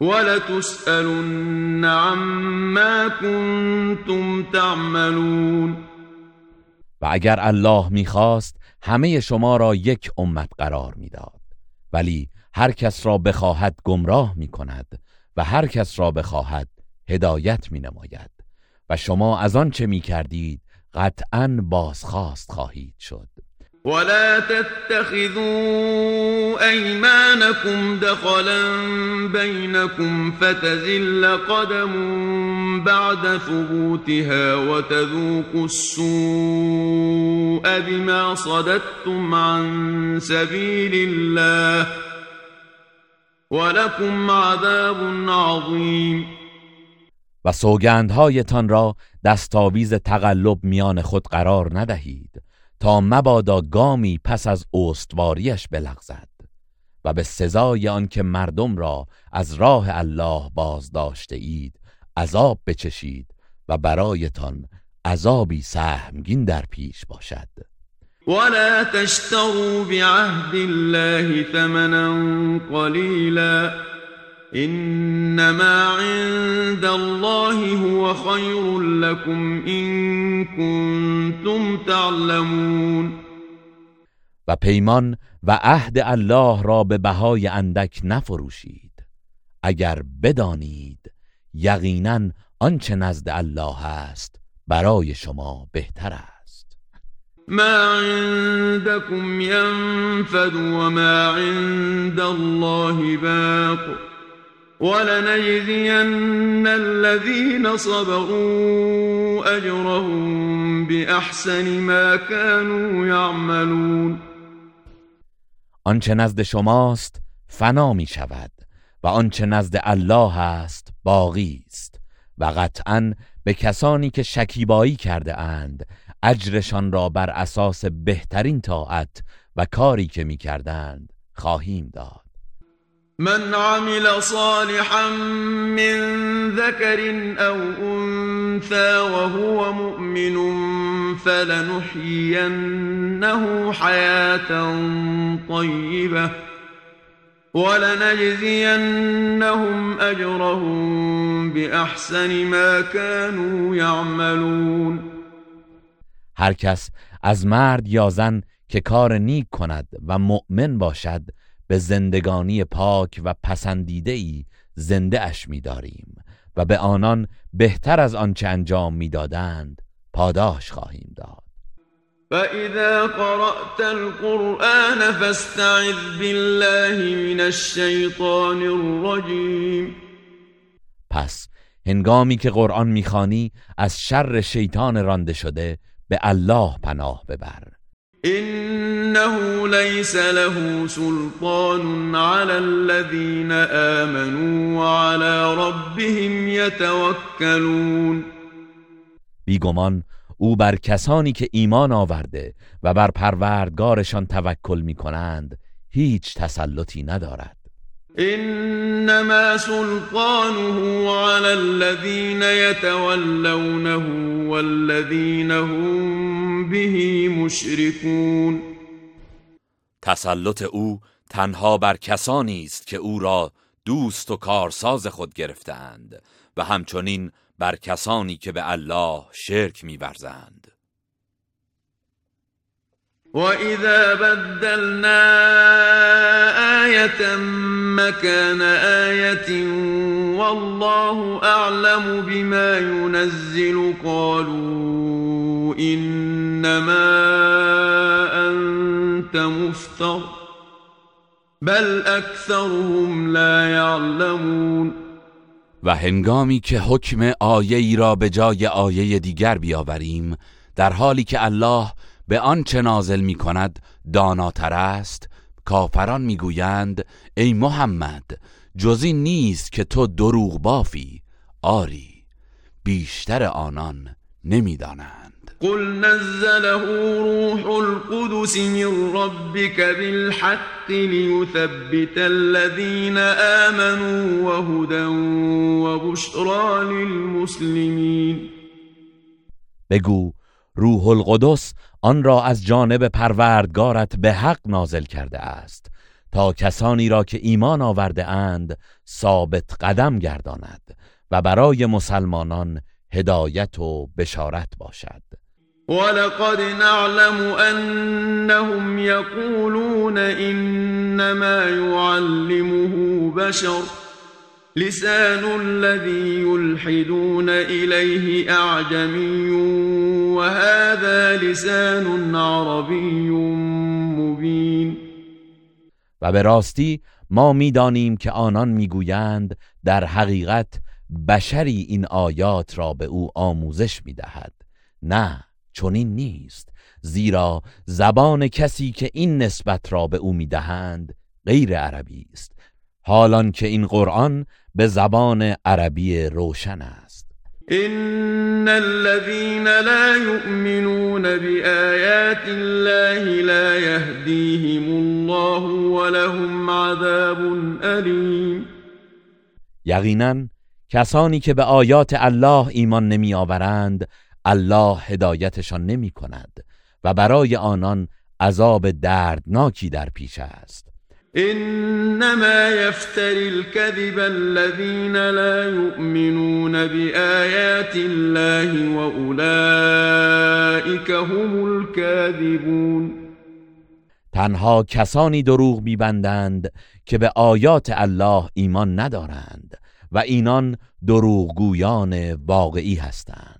ولتسألن عما كنتم تعملون. و اگر الله می‌خواست همه شما را یک امت قرار می‌داد. ولی هر کس را بخواهد گمراه می کند و هر کس را بخواهد هدایت می نماید و شما از آن چه می کردید قطعا بازخواست خواهید شد. ولا تتخذوا أيمانكم دخلا بينكم فتزل قدم بعد ثبوتها وتذوقوا السوء بما صددتم عن سبيل الله ولكم عذاب عظيم و سوگندهایتان را دستاویز تقلب میان خود قرار ندهید. تا مبادا گامی پس از استواریش بلغزد و به سزای آنکه مردم را از راه الله باز داشته اید عذاب بچشید و برایتان عذابی سهمگین در پیش باشد. ولا تشتروا بعهد الله ثمنا قليلا انما عند الله هو خير لكم ان كنتم تعلمون. و پیمان و عهد الله را به بهای اندک نفروشید. اگر بدانید یقینا آنچه نزد الله است برای شما بهتر است. ما عندكم ينفد وما عند الله باق. ولنجزين الذين صبروا أجرهم بأحسن ما كانوا يعملون. آنچه نزد شماست فنا می شود و آنچه نزد الله است باقی است و قطعا به کسانی که شکیبایی کرده اند اجرشان را بر اساس بهترین طاعت و کاری که می کردند خواهیم داد. من عمل صالحا من ذكر أو أنثى وهو مؤمن فلنحيينه حياة طيبة ولنجزينهم أجرهم بأحسن ما كانوا يعملون. هر کس از مرد یا زن که کار نیک کند و مؤمن باشد به زندگانی پاک و پسندیده ای زنده اش می داریم و به آنان بهتر از آنچه انجام می‌دادند پاداش خواهیم داد. فإذا قرأت القرآن فاستعذ بالله من الشیطان الرجیم پس هنگامی که قرآن می‌خوانی از شر شیطان رانده شده به الله پناه ببر. إنه ليس له سلطان على الذين آمنوا وعلى ربهم يتوكلون. بیگمان او بر کسانی که ایمان آورده و بر پروردگارشان توکل می کنند هیچ تسلطی ندارد. انما سلطانه على الذين يتولونه والذين هم به مشركون. تسلط او تنها بر کسانی است که او را دوست و کارساز خود گرفتند و همچنین بر کسانی که به الله شرک می‌ورزند. وَإِذَا بَدَّلْنَا آيَةً مَكَانَ آيَةٍ وَاللَّهُ أَعْلَمُ بِمَا يُنَزِّلُ قَالُوا إِنَّمَا أَنتَ مُفْتَرٍ بَلْ أَكْثَرُهُمْ لَا يَعْلَمُونَ و هنگامی که حکم آیه ای را به جای آیه دیگر بیاوریم در حالی که الله به آنچه نازل می کند داناتر است. کافران می‌گویند ای محمد جزی نیست که تو دروغ بافی. آری بیشتر آنان نمی‌دانند. قل نزله روح القدس من ربك بالحق ليثبت الذين آمنوا وهدى وبشرى للمسلمين بگو روح القدس آن را از جانب پروردگارت به حق نازل کرده است تا کسانی را که ایمان آورده اند ثابت قدم گرداند و برای مسلمانان هدایت و بشارت باشد. ولقد نعلم انهم يقولون انما يعلمه بشر لسان الذي يلحدون إليه أعجمي وهذا لسان عربي مبين. و به راستی ما می‌دانیم که آنان می‌گویند در حقیقت بشری این آیات را به او آموزش می‌دهد. نه چنین نیست. زیرا زبان کسی که این نسبت را به او می‌دهند غیر عربی است. حالان که این قرآن به زبان عربی روشن است. ان الذين لا يؤمنون بآيات الله لا يهديهم الله ولهم عذاب أليم. یقینا کسانی که به آیات الله ایمان نمی آورند الله هدایتشان نمی کند و برای آنان عذاب دردناکی در پیش است. انما يفتري الكذب الذين لا يؤمنون بآيات الله واولئك هم الكاذبون. تنها کسانی دروغ میبندند که به آیات الله ایمان ندارند و اینان دروغگویان واقعی هستند.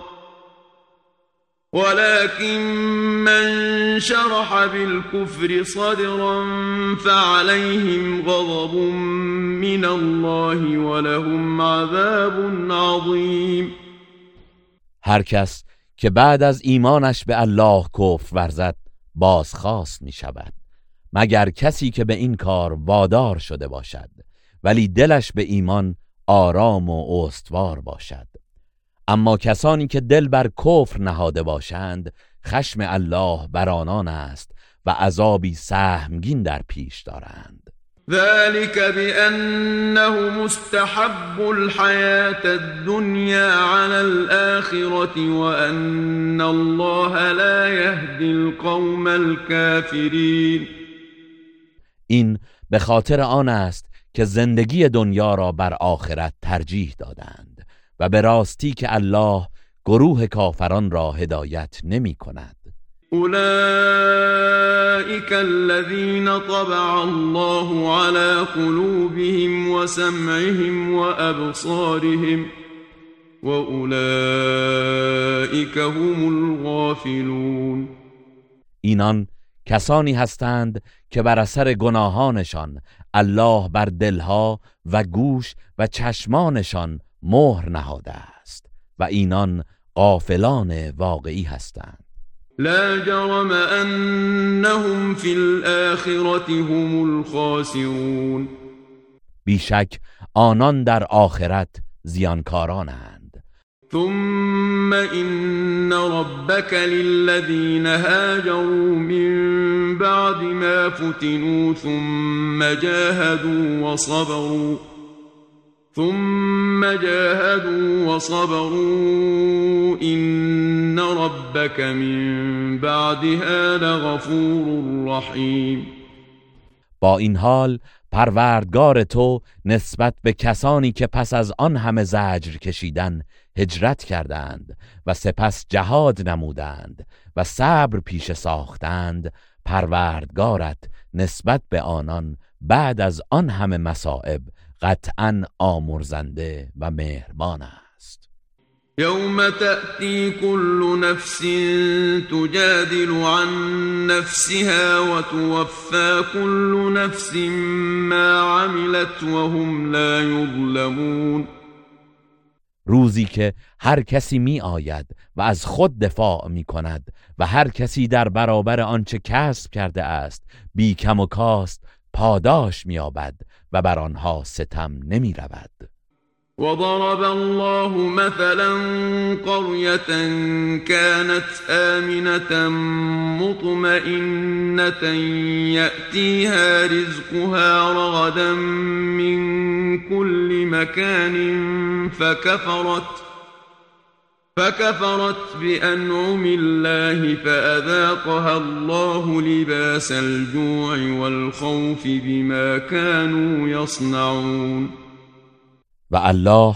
ولكن من شرح بالكفر صدرا فعليهم غضب من الله ولهم عذاب عظیم هر کس که بعد از ایمانش به الله کفر ورزد بازخواست می شود مگر کسی که به این کار وادار شده باشد ولی دلش به ایمان آرام و استوار باشد. اما کسانی که دل بر کفر نهاده باشند خشم الله بر آنان است و عذابی سهمگین در پیش دارند. ذلك بأنه مستحب الحياة الدنيا على الآخرة وأن الله لا يهدي القوم الكافرين این به خاطر آن است که زندگی دنیا را بر آخرت ترجیح دادند. و به راستی که الله گروه کافران را هدایت نمی کند. أولئك الذين طبع الله على قلوبهم وسمعهم وأبصارهم وأولئك هم الغافلون. اینان کسانی هستند که بر اثر گناهانشان الله بر دلها و گوش و چشمانشان مهر نهاده است و اینان غافلان واقعی هستند. لا جرم انهم في الاخره هم الخاسرون. بیشک آنان در آخرت زیانکارانند. ثم ان ربك للذين هاجروا من بعد ما فتنوا ثم جاهدوا وصبروا. ثم جاهدوا وصبروا إن ربك من بعدها لغفور رحیم با این حال پروردگار تو نسبت به کسانی که پس از آن همه زجر کشیدن هجرت کردند و سپس جهاد نمودند و صبر پیش ساختند پروردگارت نسبت به آنان بعد از آن همه مصائب قطعا آمرزنده و مهربان است. یوم تأتی كل نفس تجادل عن نفسها وتوفى كل نفس ما عملت وهم لا يظلمون روزی که هر کسی می آید و از خود دفاع می کند و هر کسی در برابر آنچه کسب کرده است بی کم و کاست پاداش میابد و بر آنها ستم نمی رود وضرب الله مثلا قرية كانت آمنة مطمئنة يأتيها رزقها رغدا من كل مكان فكفرت فكفرت بأنعم الله فأذاقها الله لباس الجوع والخوف بما كانوا يصنعون. و الله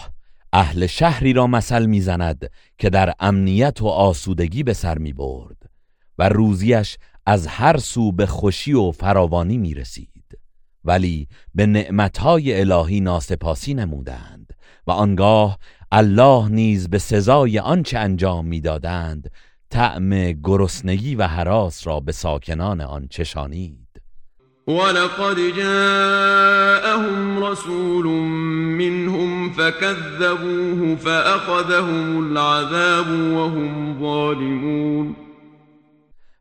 اهل شهری را مثل می‌زند که در امنیت و آسودگی به سر می برد و روزیش از هر سو به خوشی و فراوانی می رسید ولی به نعمتهای الهی ناسپاسی نمودند و آنگاه الله نیز به سزای آنچه انجام می‌دادند طعم گرسنگی و حراس را به ساکنان آن چشانید. ولقد جاءهم رسول منهم فكذبوه فأخذهم العذاب وهم ظالمون.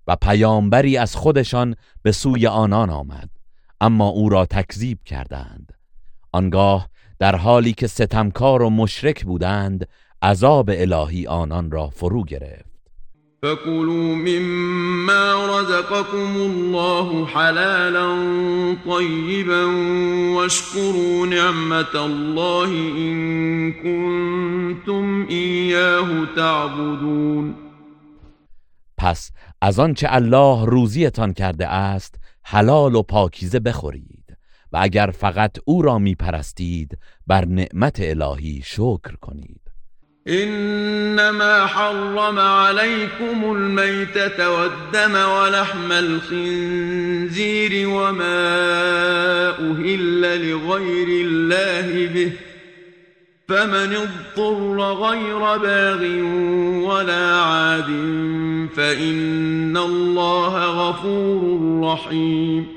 و پیامبری از خودشان به سوی آنان آمد اما او را تکذیب کردند. آنگاه در حالی که ستمکار و مشرک بودند عذاب الهی آنان را فرو گرفت. فكلوا مما رزقكم الله حلالا طيبا واشكروا نعمة الله إن كنتم إياه تعبدون. پس از آنچه الله روزیتان کرده است حلال و پاکیزه بخورید. و اگر فقط او را می پرستید بر نعمت الهی شکر کنید. انما حرم عليكم الميتة والدم ولحم الخنزير وما أهل لغير الله به فمن اضطر غير باغ ولا عاد فإن الله غفور رحیم.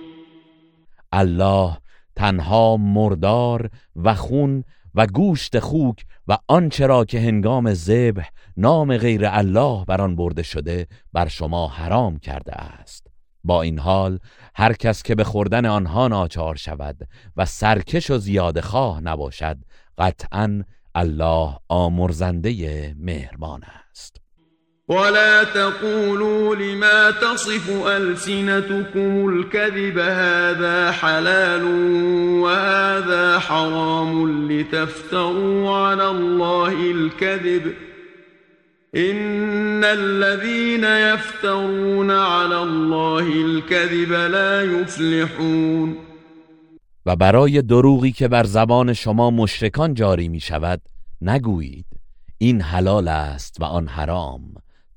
الله تنها مردار و خون و گوشت خوک و آنچه را که هنگام ذبح نام غیر الله بر آن برده شده بر شما حرام کرده است. با این حال هر کس که به خوردن آنها ناچار شود و سرکش و زیاد خواه نباشد قطعا الله آمرزنده مهربان است. ولا تقولوا لما تصف ألسنتكم الكذب هذا حلال وهذا حرام لتفتروا على الله الكذب إن الذين يفترون على الله الكذب لا يفلحون و برای دروغی که بر زبان شما مشرکان جاری می شود نگویید این حلال است و آن حرام.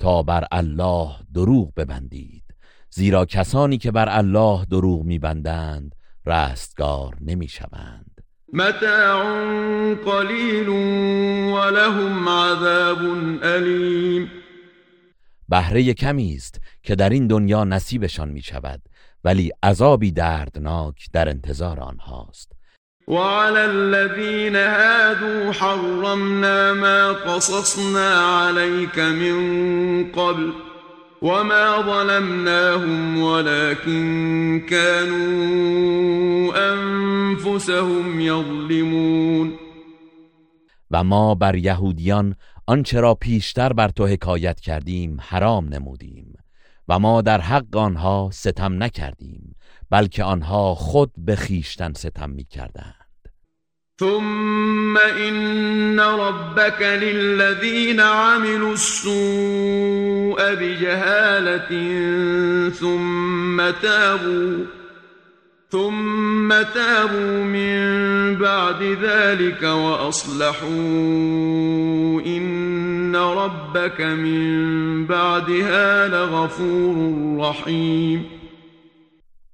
تا بر الله دروغ ببندید. زیرا کسانی که بر الله دروغ میبندند رستگار نمی‌شوند. متاع قلیل ولهم عذاب علیم بهره کمی است که در این دنیا نصیبشان می شود ولی عذابی دردناک در انتظار آنهاست. وعلى الذين هادوا حرمنا ما قصصنا عليك من قبل وما ظلمناهم ولكن كانوا انفسهم يظلمون. و ما بر یهودیان آنچه را پیشتر بر تو حکایت کردیم حرام نمودیم و ما در حق آنها ستم نکردیم. بلکه آنها خود به خیشتن ستم می کردن. ثم إن ربك للذين عملوا السوء بجهالة ثم تابوا ثم تابوا من بعد ذلك وأصلحوا إن ربك من بعدها لغفور رحيم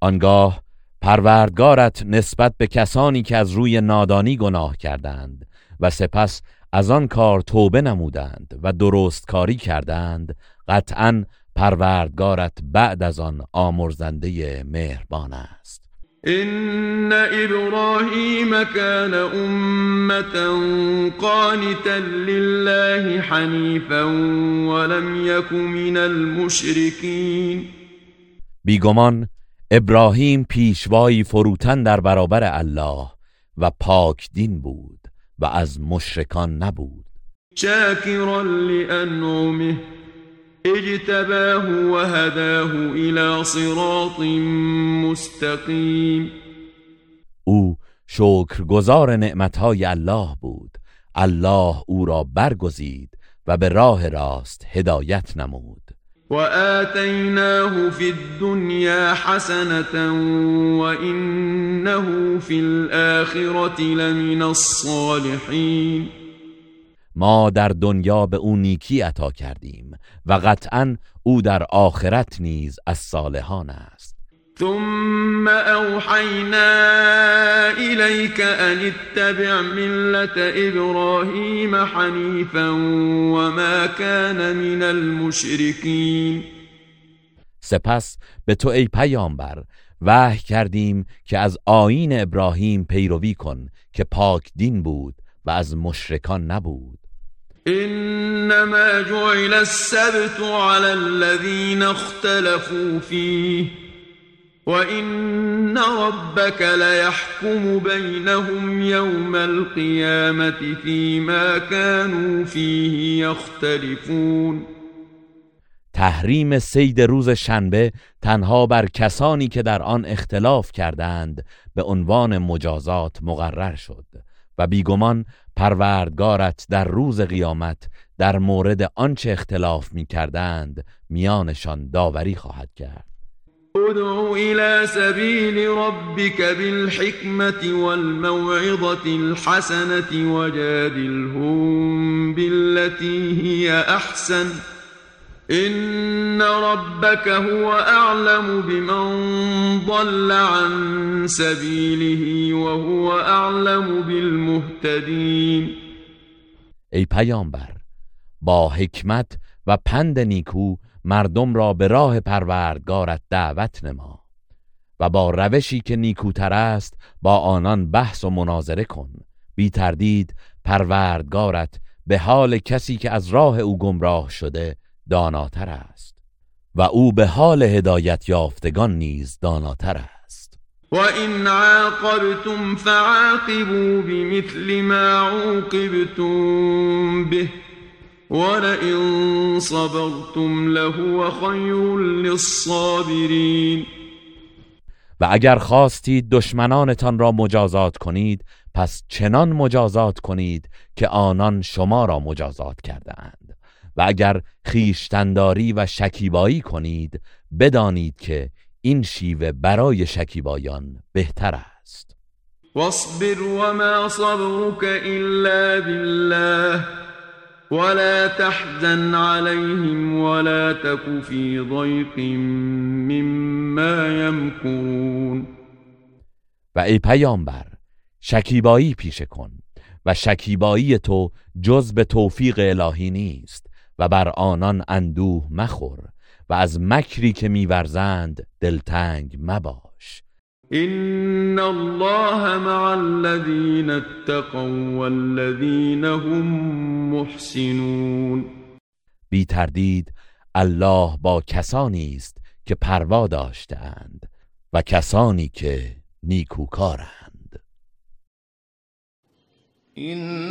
آنگاه پروردگارت نسبت به کسانی که از روی نادانی گناه کردند و سپس از آن کار توبه نمودند و درست کاری کردند قطعا پروردگارت بعد از آن آمرزنده مهربان است. ان ابراهیم کان امتا قانتا لله حنیفا ولم یک من المشرکین بیگمان ابراهیم پیشوایی فروتن در برابر الله و پاک دین بود و از مشرکان نبود. شاکرا لانعمه اجتباه و هداه الى صراط مستقیم. او شکرگزار نعمتهای الله بود. الله او را برگزید و به راه راست هدایت نمود. وآتيناه في الدنيا حسنة وإنه في الآخرة لمن الصالحين. ما در دنیا به او نیکی عطا کردیم و قطعا او در آخرت نیز از صالحان است. ثم أوحينا إليك أن اتبع ملة إبراهيم حنيفا وما كان من المشركين. سپس به تو ای پیامبر وحی کردیم که از آیین ابراهیم پیروی کن که پاک دین بود و از مشرکان نبود. انما جعل السبت على الذين اختلفوا فيه. وإن ربك ليحكم بينهم يوم القيامة فيما كانوا فيه يختلفون تحریم سید روز شنبه تنها بر کسانی که در آن اختلاف کردند به عنوان مجازات مقرر شد و بیگمان پروردگارت در روز قیامت در مورد آنچه اختلاف می کردند میانشان داوری خواهد کرد. ادع إلى سبيل ربك بالحكمة والموعظة الحسنة وجادلهم بالتي هي أحسن. إن ربك هو أعلم بمن ضل عن سبيله وهو أعلم بالمهتدين. ای پیامبر با حکمت و پند نیکو مردم را به راه پروردگارت دعوت نما و با روشی که نیکوتر است با آنان بحث و مناظره کن. بی تردید پروردگارت به حال کسی که از راه او گمراه شده داناتر است و او به حال هدایت یافتگان نیز داناتر است. و این عاقبتم فعاقبوا بمثل ما عوقبتم به ولئن صبرتم لهو خیر للصابرین و اگر خواستید دشمنانتان را مجازات کنید پس چنان مجازات کنید که آنان شما را مجازات کرده اند و اگر خیشتنداری و شکیبایی کنید بدانید که این شیوه برای شکیبایان بهتر است. واصبر وما صبرك الا بالله. ولا تحزن عليهم ولا تك في ضيق مما يمكرون و ای پیامبر شکیبایی پیشه کن و شکیبایی تو جز به توفیق الهی نیست و بر آنان اندوه مخور و از مکری که میورزند دلتنگ مباش این الله مع الذین اتقوا والذین هم محسنون بی تردید الله با کسانی است که پروا داشتند و کسانی که نیکوکارند. این